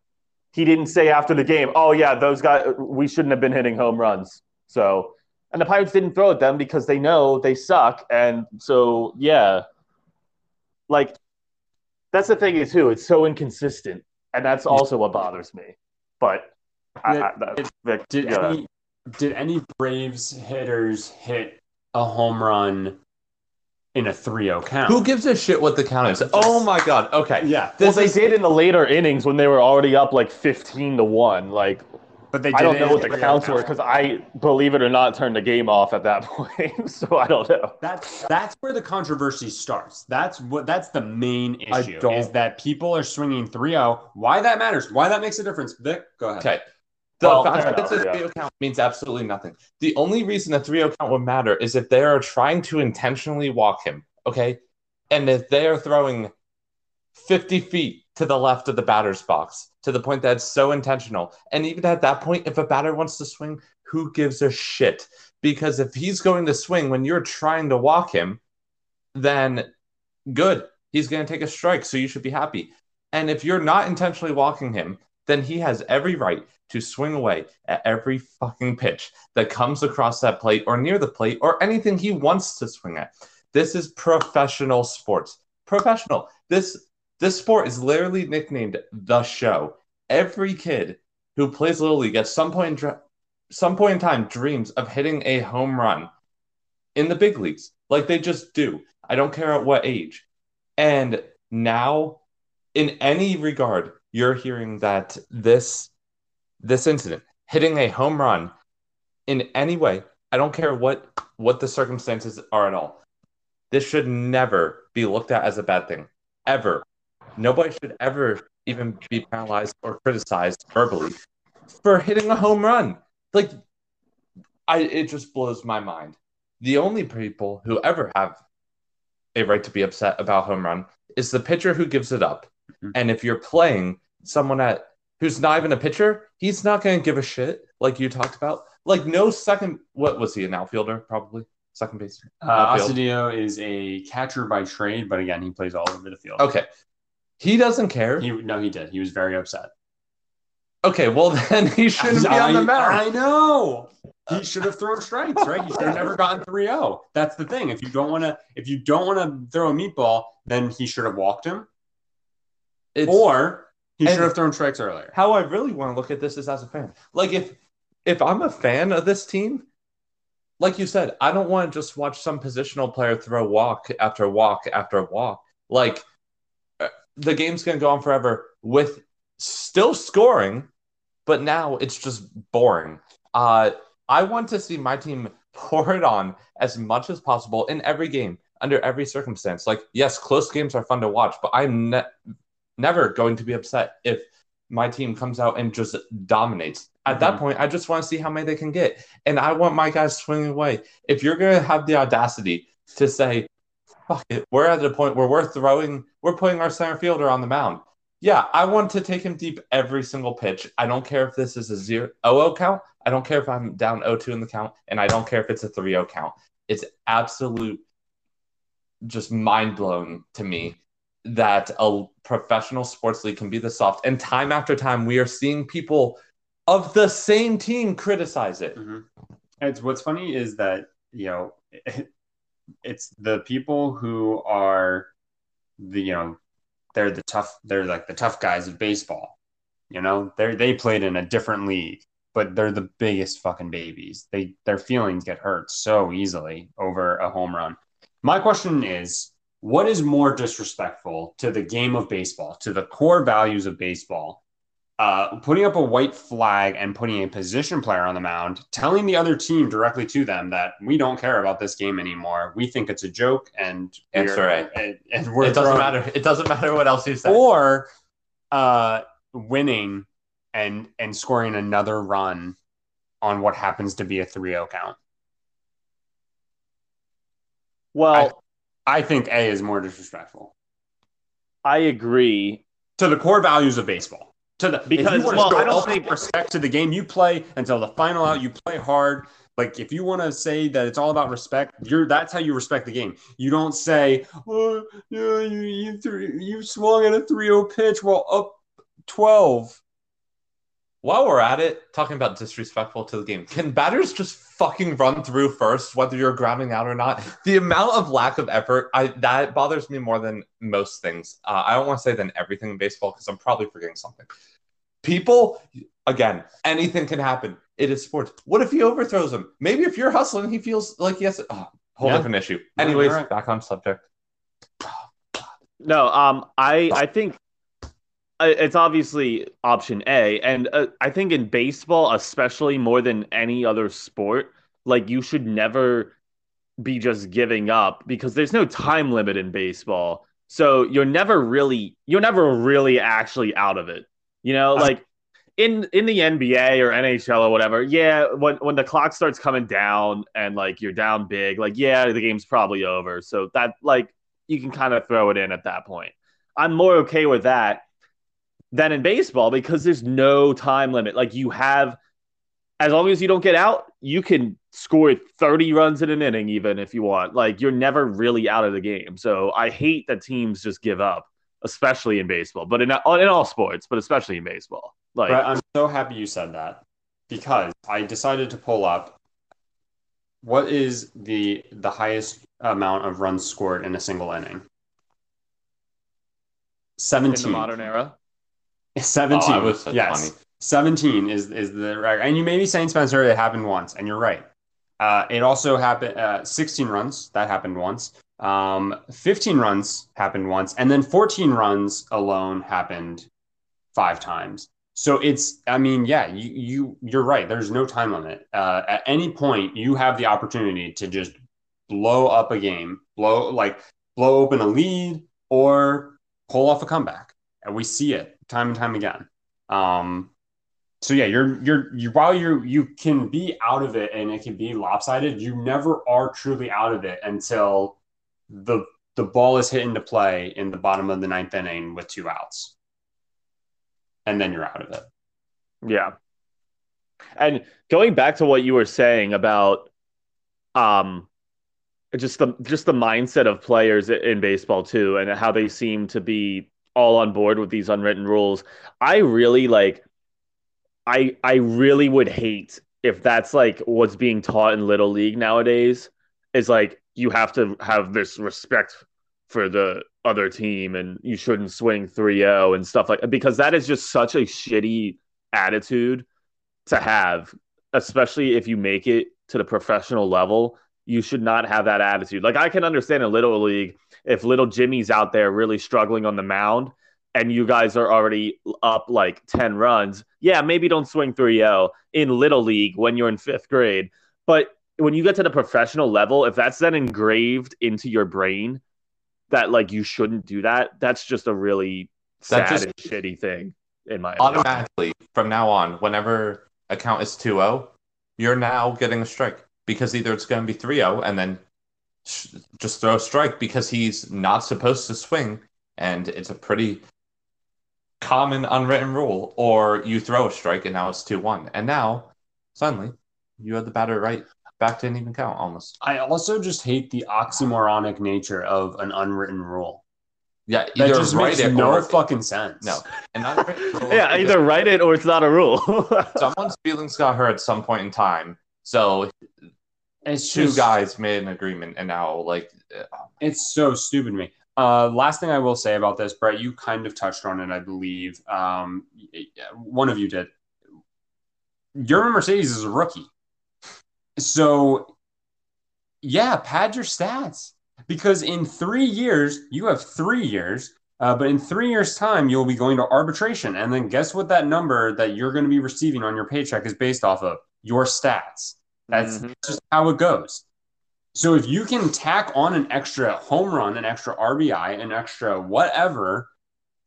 He didn't say after the game, "Oh yeah, those guys, we shouldn't have been hitting home runs." So, and the Pirates didn't throw at them because they know they suck, and so yeah, like that's the thing is too. It's so inconsistent, and that's also what bothers me. But I, I, that- Vic, Did yeah. any did any Braves hitters hit a home run in a 3-0 count? Who gives a shit what the count is? Oh my god. Okay. Yeah, well, they is- did in the later innings when they were already up like fifteen to one. Like but they I don't know what the in a 3-0 counts were because I, believe it or not, turned the game off at that point. so I don't know. That's that's where the controversy starts. That's what that's the main issue is that people are swinging 3-0. Why that matters? Why that makes a difference? Vic, go ahead. Okay. The Well, fact that it's a 3 0 count means absolutely nothing. The only reason a 3 0 count would matter is if they are trying to intentionally walk him, okay? And if they are throwing 50 feet to the left of the batter's box to the point that it's so intentional. And even at that point, if a batter wants to swing, who gives a shit? Because if he's going to swing when you're trying to walk him, then good. He's going to take a strike. So you should be happy. And if you're not intentionally walking him, then he has every right to swing away at every fucking pitch that comes across that plate or near the plate or anything he wants to swing at. This is professional sports. Professional. This this sport is literally nicknamed the show. Every kid who plays little league at some point in dr- some point in time dreams of hitting a home run in the big leagues. Like they just do. I don't care at what age. And now in any regard, you're hearing that this this incident, hitting a home run in any way, I don't care what what the circumstances are at all. This should never be looked at as a bad thing. Ever. Nobody should ever even be penalized or criticized verbally for hitting a home run. Like I it just blows my mind. The only people who ever have a right to be upset about home run is the pitcher who gives it up. Mhm. And if you're playing someone at who's not even a pitcher, he's not going to give a shit like you talked about. Like no second what was he an outfielder probably? Second base. Uh. Astudillo is a catcher by trade, but again, he plays all over the field. Okay. He doesn't care. He no, he did. He was very upset. okay, well then he shouldn't be on the I- mound. I know. He should have thrown strikes, right? He should have never gotten 3-0. That's the thing. If you don't want to, if you don't want to throw a meatball, then he should have walked him, It's, or he should have thrown strikes earlier. how I really want to look at this is as a fan. Like if if I'm a fan of this team, like you said, I don't want to just watch some positional player throw walk after walk after walk. Like uh, the game's going to go on forever with still scoring, but now it's just boring. Uh, I want to see my team pour it on as much as possible in every game under every circumstance. Like yes, close games are fun to watch, but I'm ne- never going to be upset if my team comes out and just dominates. At that Mhm. point, I just want to see how many they can get. And I want my guys swinging away. If you're going to have the audacity to say, fuck it, we're at the point where we're throwing, we're putting our center fielder on the mound. Yeah, I want to take him deep every single pitch. I don't care if this is a 0 0 count. I don't care if I'm down 0 2 in the count. And I don't care if it's a 3 0 count. It's absolute, just mind blowing to me that a professional sports league can be this soft. And time after time, we are seeing people of the same team criticize it. Mhm. It's what's funny is that you know it's the people who are the you know they're the tough they're like the tough guys of baseball. You know they they played in a different league, but they're the biggest fucking babies. They their feelings get hurt so easily over a home run. My question is. What is more disrespectful to the game of baseball, to the core values of baseball, uh, putting up a white flag and putting a position player on the mound, telling the other team directly to them that we don't care about this game anymore. We think it's a joke, and Answer we're- A. And, and we're It doesn't throwing- matter. It doesn't matter what else you say. Or uh, winning and and scoring another run on what happens to be a 3-0 count. Well, I think A is more disrespectful I, agree. to the core values of baseball. To the Because, you well, I don't think- respect to the game, you play until the final out. You play hard. Like if you want to say that it's all about respect, you're that's how you respect the game. You don't say, "Oh, yeah, you you, three, you swung at a 3-0 pitch while up 12." While we're at it, talking about disrespectful to the game, can batters just fucking run through first, whether you're grounding out or not? The amount of lack of effort, I that bothers me more than most things. Uh, I don't want to say than everything in baseball because I'm probably forgetting something. People, again, anything can happen. It is sports. What if he overthrows him? Maybe if you're hustling, he feels like he has. To, oh, whole Yeah. different issue. Anyways, right. back on subject. No, um, I I think it's obviously option A, and uh, I think in baseball, especially more than any other sport, like you should never be just giving up because there's no time limit in baseball. So you're never really you're never really actually out of it. You know, Uh, like in in the NBA or NHL or whatever, yeah, when when the clock starts coming down and like you're down big, like yeah, the game's probably over. So that like you can kind of throw it in at that point. I'm more okay with that than in baseball because there's no time limit. Like you have as long as you don't get out, you can score 30 runs in an inning even if you want. Like you're never really out of the game. So I hate that teams just give up, especially in baseball, but in in all sports, but especially in baseball. Like Brett, I'm so happy you said that because I decided to pull up what is the the highest amount of runs scored in a single inning. in 17. the modern era. 17. Oh, was so yes. funny. 17 is is the record. And you may be saying, Spencer, it happened once, and you're right. Uh, it also happened uh, 16 runs, that happened once. Um, 15 runs happened once, and then 14 runs alone happened five times. So it's, I mean, yeah, you you you're right. There's no time limit. Uh, at any point, you have the opportunity to just blow up a game, blow like blow open a lead, or pull off a comeback, and we see it time and time again. Um, so yeah, you're you're you while you you can be out of it and it can be lopsided, you never are truly out of it until the the ball is hit into play in the bottom of the ninth inning with two outs. And then you're out of it. Yeah. And going back to what you were saying about um just the just the mindset of players in baseball too and how they seem to be all on board with these unwritten rules. I really like I I really would hate if that's like what's being taught in little league nowadays is like you have to have this respect for the other team and you shouldn't swing 3-0 and stuff like because that is just such a shitty attitude to have especially if you make it to the professional level you should not have that attitude like i can understand in little league if little jimmy's out there really struggling on the mound and you guys are already up like 10 runs yeah maybe don't swing 3-0 in little league when you're in fifth grade but when you get to the professional level if that's then engraved into your brain that like you shouldn't do that that's just a really sad just- and shitty thing in my opinion. automatically from now on, whenever a count is 2 0, you're now getting a strike because either it's going to be 3 0 and then just throw a strike because he's not supposed to swing. And it's a pretty common unwritten rule, or you throw a strike and now it's 2 1. And now, suddenly, you have the batter right back to an even count almost. I also just hate the oxymoronic nature of an unwritten rule. Yeah, That just write makes it no or fucking sense. no. An unwritten rule yeah either write it or it's not a rule someone's feelings got hurt at some point in time. So It's two just, guys made an agreement, and now like uh, It's so stupid to me. Uh, last thing I will say about this, Brett, you kind of touched on it, I believe. Um, one of you did. Yermin Mercedes is a rookie. So, yeah, pad your stats because in three years, you have three years, uh, but in three years' time, you'll be going to arbitration. And then guess what that number that you're going to be receiving on your paycheck is based off of? Your stats. That's Mhm. just how it goes. So if you can tack on an extra home run, an extra RBI, an extra whatever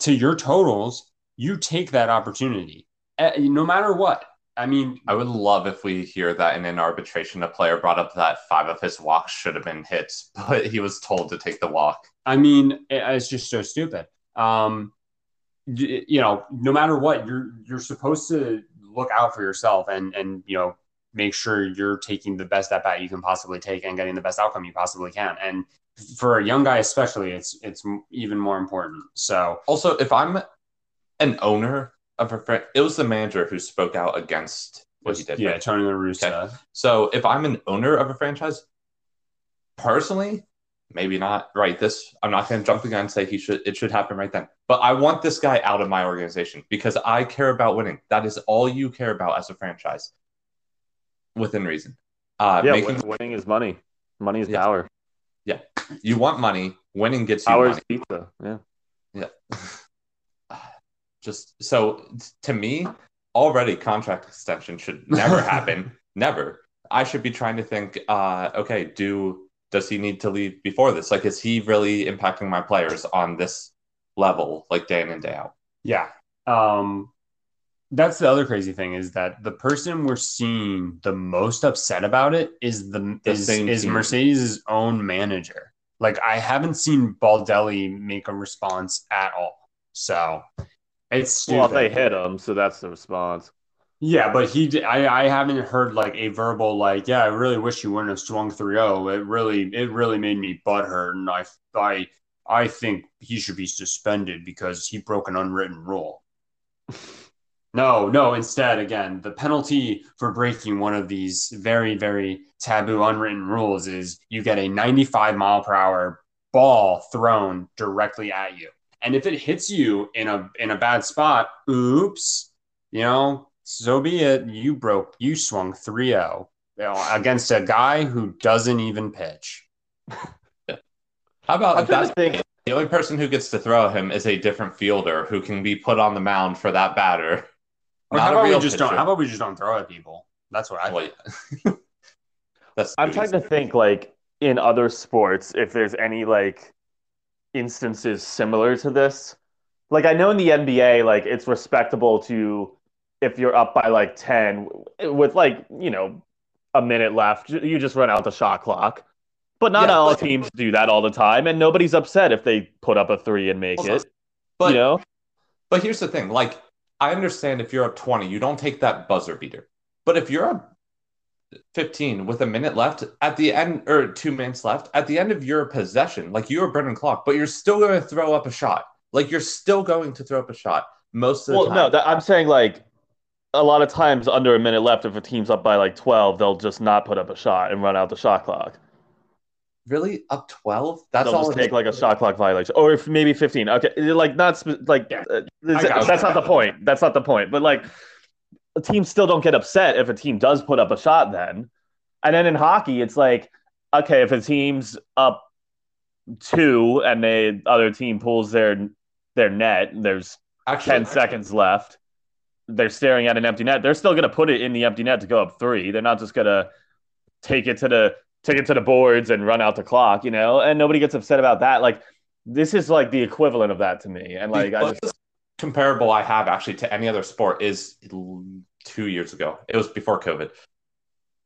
to your totals, you take that opportunity, eh, no matter what. I mean, I would love if we hear that in an arbitration, a player brought up that five of his walks should have been hits, but he was told to take the walk. I mean, it's just so stupid. Um, you know, no matter what, you're you're supposed to look out for yourself and and you know make sure you're taking the best at bat you can possibly take and getting the best outcome you possibly can. And for a young guy, especially, it's it's even more important. So Also, if I'm an owner of a friend, it was the manager who spoke out against what he did. yeah, right? Tony La Russa. So if I'm an owner of a franchise, personally, maybe not right. This I'm not going to jump the gun and say he should. It should happen right then. But I want this guy out of my organization because I care about winning. That is all you care about as a franchise, within reason. Uh, yeah, making winning is money. Money is Yeah. power. Yeah, you want money. Winning gets you Power money. is pizza. Yeah, yeah. just so to me already contract extension should never happen never i should be trying to think uh okay do does he need to leave before this like is he really impacting my players on this level like day in and day out Yeah. Um, that's the other crazy thing is that the person we're seeing the most upset about it is the, The is, is. Mercedes' own manager. Like I haven't seen Baldelli make a response at all. So it's stupid. Well, they hit him, so that's the response. Yeah, but he I, I haven't heard like a verbal like, yeah, I really wish you wouldn't have swung 3-0. It really it really made me butthurt and I I I think he should be suspended because he broke an unwritten rule. No, no, instead again, the penalty for breaking one of these very very taboo unwritten rules is you get a 95 mile per hour ball thrown directly at you. And if it hits you in a in a bad spot, oops, you know, so be it. You broke, you swung 3 0 against a guy who doesn't even pitch. how about I'm if trying that's to think. the only person who gets to throw him is a different fielder who can be put on the mound for that batter Or Not how a about we real just don't? How about we just don't throw at people? That's what I. Well, yeah. that's I'm trying to think like in other sports if there's any like instances similar to this. Like I know in the NBA, like it's respectable to if you're up by like 10 with like, you know, a minute left, you just run out the shot clock. But not Yeah, all but- teams do that all the time, and nobody's upset if they put up a three and make Also, it. but you know? But here's the thing, like I understand if you're up 20, you don't take that buzzer beater. But if you're up 15 with a minute left at the end or 2 minutes left at the end of your possession, like you're burning clock, but you're still going to throw up a shot. Like you're still going to throw up a shot most of the Well, time. no, that, I'm saying like a lot of times under a minute left, if a team's up by like 12, they'll just not put up a shot and run out the shot clock. Really up 12? That's They'll all just take like a shot clock violation, or if maybe 15. Okay, like not spe- like Yeah. uh, I that's not the point. That's not the point. But like, the teams still don't get upset if a team does put up a shot. Then, and then in hockey, it's like okay, if a team's up two and the other team pulls their their net, there's Actually, 10 seconds left. They're staring at an empty net. They're still going to put it in the empty net to go up three. They're not just going to take it to the take it to the boards and run out the clock, you know. And nobody gets upset about that. Like this is like the equivalent of that to me. And like I just comparable I have actually to any other sport is two years ago. It was before COVID.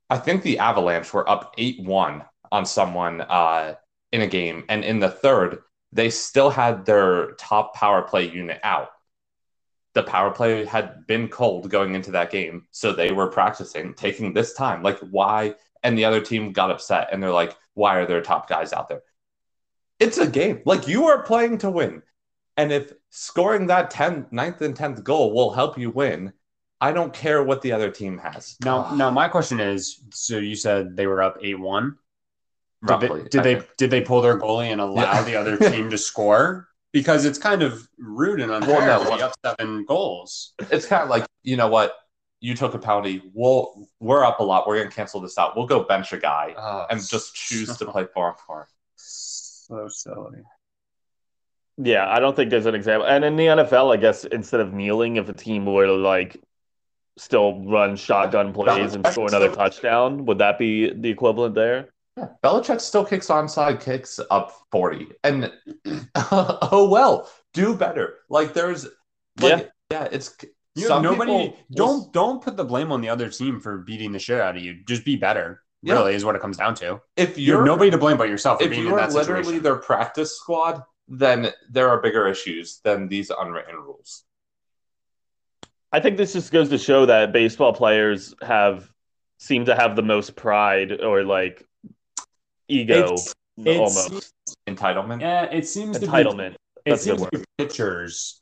I think the Avalanche were up 8 1 on someone uh, in a game. And in the third, they still had their top power play unit out. The power play had been cold going into that game. So they were practicing, taking this time. Like, why? And the other team got upset and they're like, why are their top guys out there? It's a game. Like, you are playing to win. And if scoring that 10th, 9th, and 10th goal will help you win, I don't care what the other team has. Now, now my question is: so you said they were up eight one. Did Roughly. they, did they did they pull their goalie and allow Yeah. the other team to score? Because it's kind of rude and unfair Well, no. to be up seven goals. It's kind of like, you know what? You took a penalty. We'll, we're up a lot. We're going to cancel this out. We'll go bench a guy Oh, and just choose to play four on four. so silly. yeah, I don't think there's an example. And in the NFL, I guess instead of kneeling, if a team were to like still run shotgun plays and score another touchdown, would that be the equivalent there? Yeah. Belichick still kicks onside kicks up 40. And oh, well, do better. Like, there's, like, yeah, it's You Some nobody people don't don't put the blame on the other team for beating the shit out of you. Just be better. Yeah. Really is what it comes down to. If You have you're nobody to blame but yourself for if being you in are that literally situation. their practice squad, then there are bigger issues than these unwritten rules. I think this just goes to show that baseball players have seem to have the most pride or like ego It's- it's- almost Entitlement. Yeah, it seems to be entitlement. it That's a good seems to be pitchers.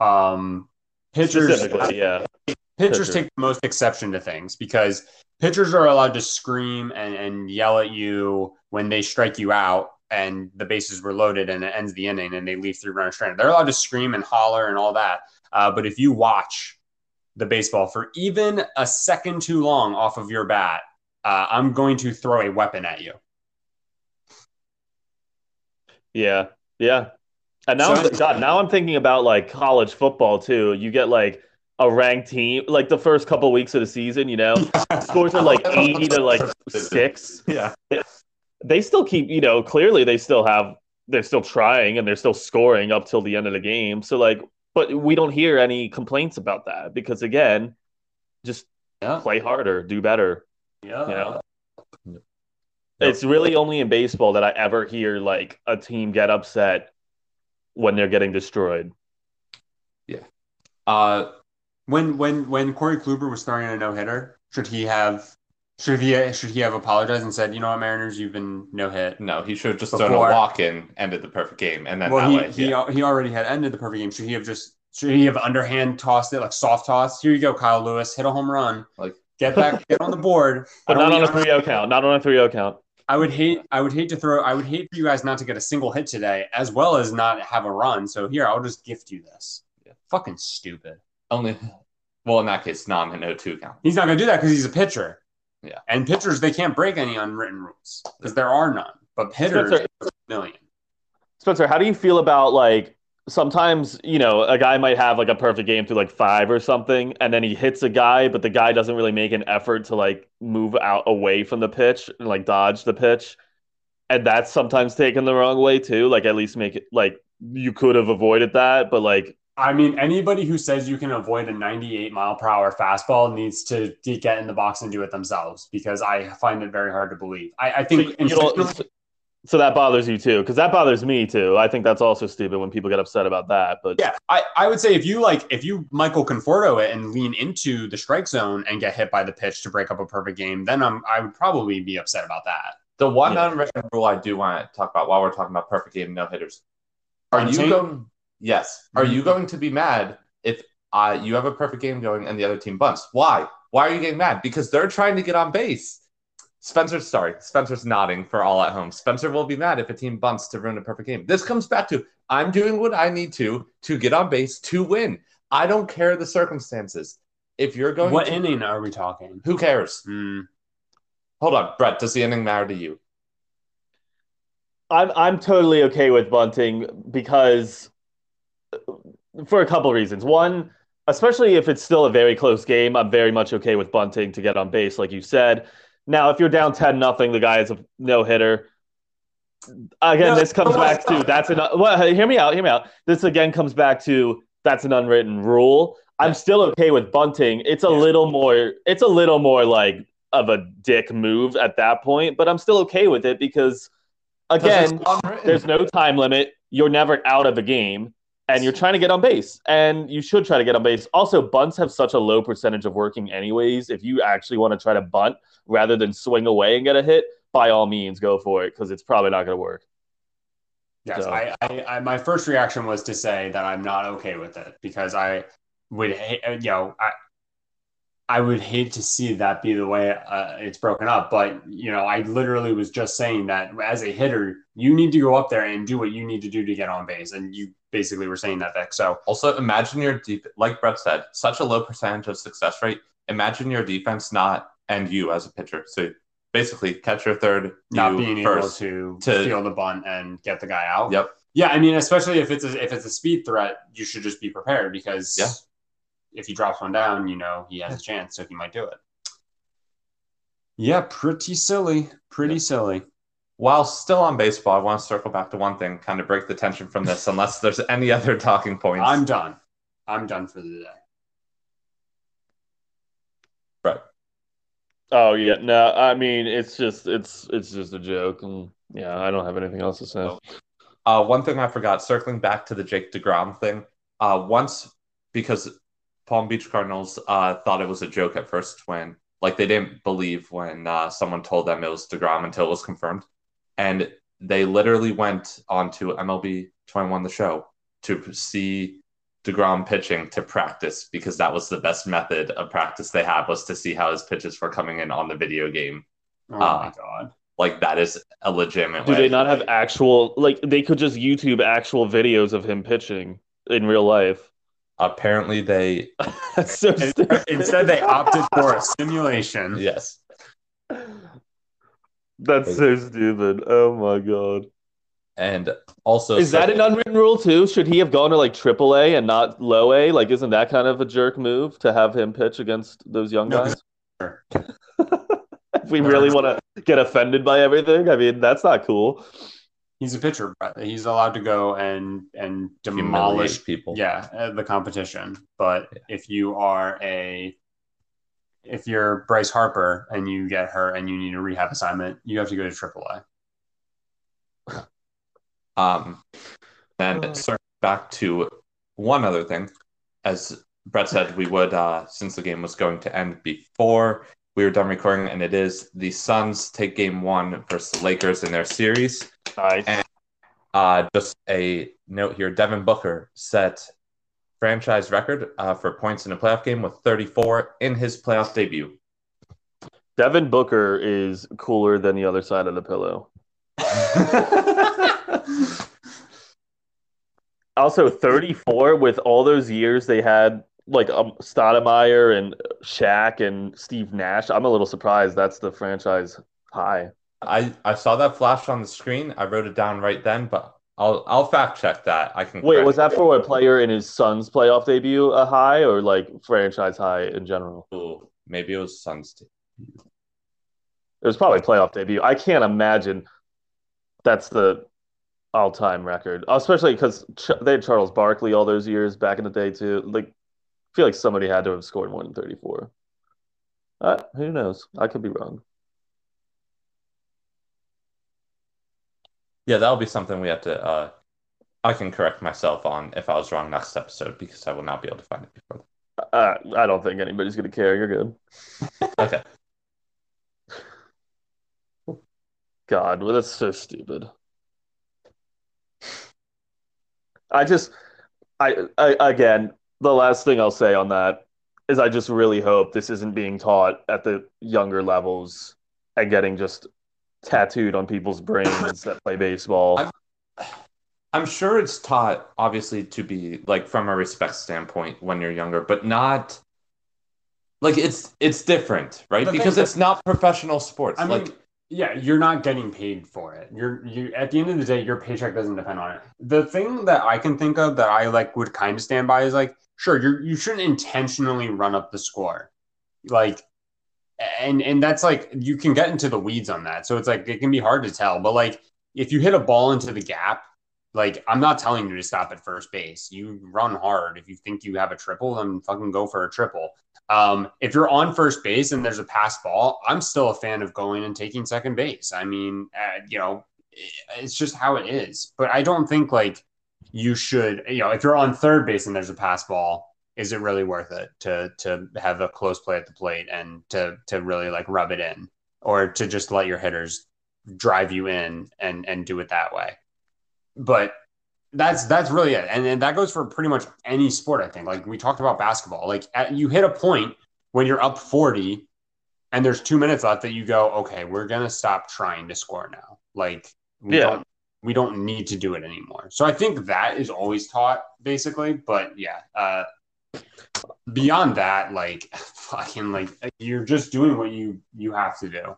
Um pitchers Specifically, yeah. pitchers Pitcher. take the most exception to things because pitchers are allowed to scream and, and yell at you when they strike you out and the bases were loaded and it ends the inning and they leave three runners stranded. They're allowed to scream and holler and all that. Uh, but if you watch the baseball for even a second too long off of your bat, uh, I'm going to throw a weapon at you. Yeah, yeah. And now, So- God, now I'm thinking about like college football too. You get like a ranked team, like the first couple weeks of the season, you know, scores are like 80 to like six. Yeah. They still keep, you know, clearly they still have, they're still trying and they're still scoring up till the end of the game. So like, but we don't hear any complaints about that because again, just Yeah. play harder, do better. Yeah. You know? It's really only in baseball that I ever hear like a team get upset when they're getting destroyed. Yeah. Uh, When when when Corey Kluber was throwing a no hitter, should he have should he should he have apologized and said, you know what, Mariners, you've been no hit? no, he should have just done a walk in, ended the perfect game, and then Well, that he way, he, yeah. he already had ended the perfect game. Should he have just should he have underhand tossed it like soft toss? Here you go, Kyle Lewis, hit a home run. Like- get back, get on the board. But I not don't- on a 3 0 count. Not on a 3 0 count. I would hate I would hate to throw I would hate for you guys not to get a single hit today, as well as not have a run. So here, I'll just gift you this. Yeah. Fucking stupid. only. Well, in that case, non no two count. He's not gonna do that because he's a pitcher. Yeah. And pitchers they can't break any unwritten rules because there are none. But hitters, Spencer- a million. Spencer, how do you feel about like sometimes, you know, a guy might have like a perfect game through like five or something, and then he hits a guy, but the guy doesn't really make an effort to like move out away from the pitch and like dodge the pitch. And that's sometimes taken the wrong way too. Like at least make it like you could have avoided that, but like I mean, anybody who says you can avoid a 98 mile per hour fastball needs to, get in the box and do it themselves because I find it very hard to believe. I, I so, think you know, so, so that bothers you too, because that bothers me too. I think that's also stupid when people get upset about that. But yeah, I, I would say if you like if you Michael Conforto it and lean into the strike zone and get hit by the pitch to break up a perfect game, then I'm I would probably be upset about that. The one Yeah. unwritten rule I do want to talk about while we're talking about perfect game no hitters. Are you Bunting? going? Yes. Are you going to be mad if uh, you have a perfect game going and the other team bunts? Why? Why are you getting mad? Because they're trying to get on base. Spencer's sorry. Spencer's nodding for all at home. Spencer will be mad if a team bunts to ruin a perfect game. This comes back to I'm doing what I need to to get on base to win. I don't care the circumstances. If you're going, What to, inning are we talking? who cares? Hmm. Hold on, Brett. Does the inning matter to you? I'm I'm totally okay with bunting because for a couple reasons. One, especially if it's still a very close game, I'm very much okay with bunting to get on base, like you said. Now, if you're down ten nothing, the guy is a no hitter. Again, No, this comes no, back to that's an well. Hear me out. Hear me out. This again comes back to that's an unwritten rule. I'm still okay with bunting. It's a Yeah. little more. It's a little more like of a dick move at that point, but I'm still okay with it because again, Because it's unwritten. there's no time limit. You're never out of a game, and you're trying to get on base, and you should try to get on base. Also, bunts have such a low percentage of working, anyways. If you actually want to try to bunt rather than swing away and get a hit, by all means, go for it because it's probably not going to work. Yes, So- I, I, I, my first reaction was to say that I'm not okay with it because I would, hate, uh, you know, I, I would hate to see that be the way uh, it's broken up. But you know, I literally was just saying that as a hitter, you need to go up there and do what you need to do to get on base, and you basically were saying that, Vic. So Also, imagine your deep, like Brett said, such a low percentage of success rate. Imagine your defense not and you as a pitcher. So basically, catcher third, not being first. able to, to- steal the bunt and get the guy out. Yep. Yeah, I mean, especially if it's a, if it's a speed threat, you should just be prepared because Yeah. if he drops one down, you know he has a chance, so he might do it. Yeah, pretty silly, pretty Yeah. silly. While still on baseball, I want to circle back to one thing, kind of break the tension from this, unless there's any other talking points. I'm done. I'm done for the day. Right. Oh yeah, no, I mean it's just it's it's just a joke, and yeah, I don't have anything else to say. No. Uh, one thing I forgot, circling back to the Jake DeGrom thing. Uh, once because Palm Beach Cardinals uh, thought it was a joke at first when like they didn't believe when uh, someone told them it was DeGrom until it was confirmed, and they literally went onto MLB 21 the show to see DeGrom pitching to practice because that was the best method of practice they had was to see how his pitches were coming in on the video game. Oh Uh, my god. Like that is a legitimate. Do way. they not have actual like they could just YouTube actual videos of him pitching in real life? Apparently, they so Instead, they opted for a simulation. yes. That's so stupid. Oh my god. And also, Is that an unwritten rule too? Should he have gone to like AAA and not low A? Like, isn't that kind of a jerk move to have him pitch against those young No, if we really want to get offended by everything, I mean, that's not cool. He's a pitcher, Brett. He's allowed to go and and demolish humiliate people? yeah uh, the competition. But if you are a if you're Bryce Harper and you get hurt and you need a rehab assignment, you have to go to AAA. Um, and Oh. circling back to one other thing, as Brett said, we would uh, since the game was going to end before we were done recording, and it is the Suns take Game One versus the Lakers in their series. Nice. Uh, just a note here: Devin Booker set franchise record uh, for points in a playoff game with 34 in his playoff debut. Devin Booker is cooler than the other side of the pillow. Also, 34 with all those years they had like um, Stoudemire and Shaq and Steve Nash. I'm a little surprised that's the franchise high. I, I saw that flash on the screen. I wrote it down right then, but I'll I'll fact check that. I can. Wait, was that for a player in his Suns playoff debut a high or like franchise high in general? Ooh, maybe it was Suns. too. It was probably playoff debut. I can't imagine that's the all-time record, especially because Ch- they had Charles Barkley all those years back in the day too. Like, I feel like somebody had to have scored more than 34. Uh, who knows? I could be wrong. Yeah, that'll be something we have to. Uh, I can correct myself on if I was wrong next episode because I will not be able to find it before. Uh, I don't think anybody's gonna care. You're good. Okay. God, well, that's so stupid. I just, I, I, again, the last thing I'll say on that is I just really hope this isn't being taught at the younger levels and getting just tattooed on people's brains that play baseball. I'm- I'm sure it's taught, obviously, to be like from a respect standpoint when you're younger, but not like it's it's different, right? The thing because that- it's not professional sports. I mean, like yeah, you're not getting paid for it. You're you at the end of the day, your paycheck doesn't depend on it. The thing that I can think of that I like would kind of stand by is like, sure, you you shouldn't intentionally run up the score, like, and and that's like you can get into the weeds on that. So it's like it can be hard to tell, but like if you hit a ball into the gap. Like I'm not telling you to stop at first base. You run hard. If you think you have a triple, then fucking go for a triple. Um, if you're on first base and there's a pass ball, I'm still a fan of going and taking second base. I mean, uh, you know, it's just how it is. But I don't think like you should, you know, if you're on third base and there's a pass ball, is it really worth it to to have a close play at the plate and to to really like rub it in, or to just let your hitters drive you in and and do it that way? But that's that's really it, and, and that goes for pretty much any sport. I think. Like we talked about basketball, like at, you hit a point when you're up forty, and there's two minutes left that you go, okay, we're gonna stop trying to score now. Like we Yeah. don't we don't need to do it anymore. So I think that is always taught basically. But yeah, uh, beyond that, like fucking like you're just doing what you you have to do.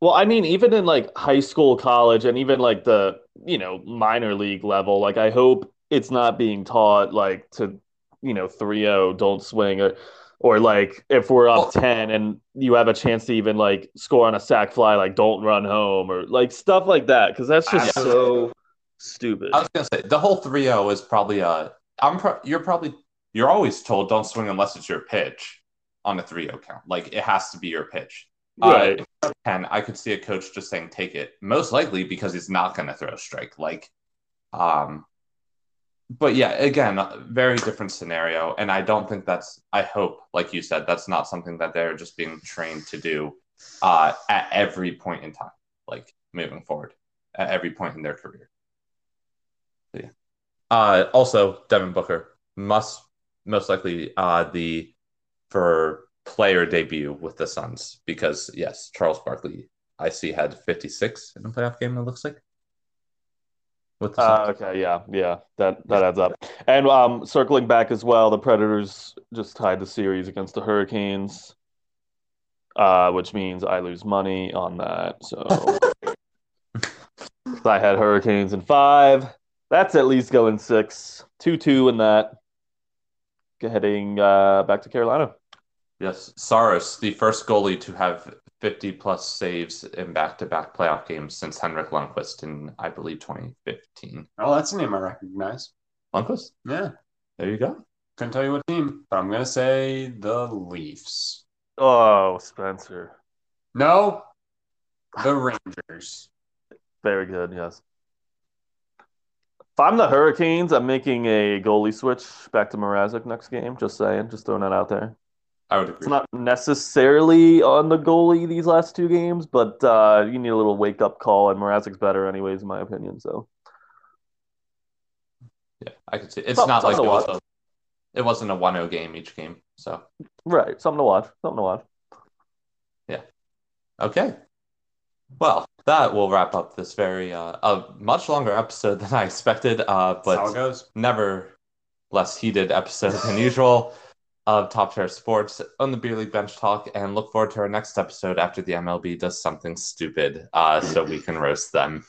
Well, I mean, even in like high school, college, and even like the, you know, minor league level, like I hope it's not being taught like to, you know, 3-0, don't swing or or like if we're up 10 and you have a chance to even like score on a sac fly, like don't run home or like stuff like that because that's just so stupid. I was gonna say the whole 3-0 is probably uh I'm pro- you're probably you're always told don't swing unless it's your pitch. on a 3-0 count. Like it has to be your pitch. Right. Uh, and I could see a coach just saying take it, most likely because he's not going to throw a strike. Like, um, but yeah, again, very different scenario, and I don't think that's. I hope, like you said, that's not something that they're just being trained to do uh, at every point in time, like moving forward, at every point in their career. So, yeah. Uh, also, Devin Booker must most likely uh, the for player debut with the Suns because yes, Charles Barkley I see had 56 in a playoff game. It looks like. With the uh, okay, yeah, yeah, that that adds up. And um, circling back as well, the Predators just tied the series against the Hurricanes, uh, which means I lose money on that. So I had Hurricanes in five. That's at least going six, two two in that. Heading uh, back to Carolina. Yes, Saros, the first goalie to have 50 plus saves in back to back playoff games since Henrik Lundqvist in, I believe, 2015. Oh, that's a name I recognize. Lundqvist? Yeah. There you go. Couldn't tell you what team, but I'm going to say the Leafs. Oh, Spencer. No, the Rangers. Very good, yes. I'm the Hurricanes, I'm making a goalie switch back to Mrazek next game. Just saying, just throwing that out there. I would agree. It's not necessarily on the goalie these last two games, but uh, you need a little wake up call, and Mrazek's better, anyways, in my opinion. So, yeah, I could see. It's not like it, was a, it wasn't a 1-0 game each game. So, right, something to watch. Something to watch. Yeah. Okay. Well, that will wrap up this very uh, a much longer episode than I expected, uh, but never less heated episode than usual of Top Chair Sports on the Beer League Bench Talk, and look forward to our next episode after the MLB does something stupid, uh, so we can roast them.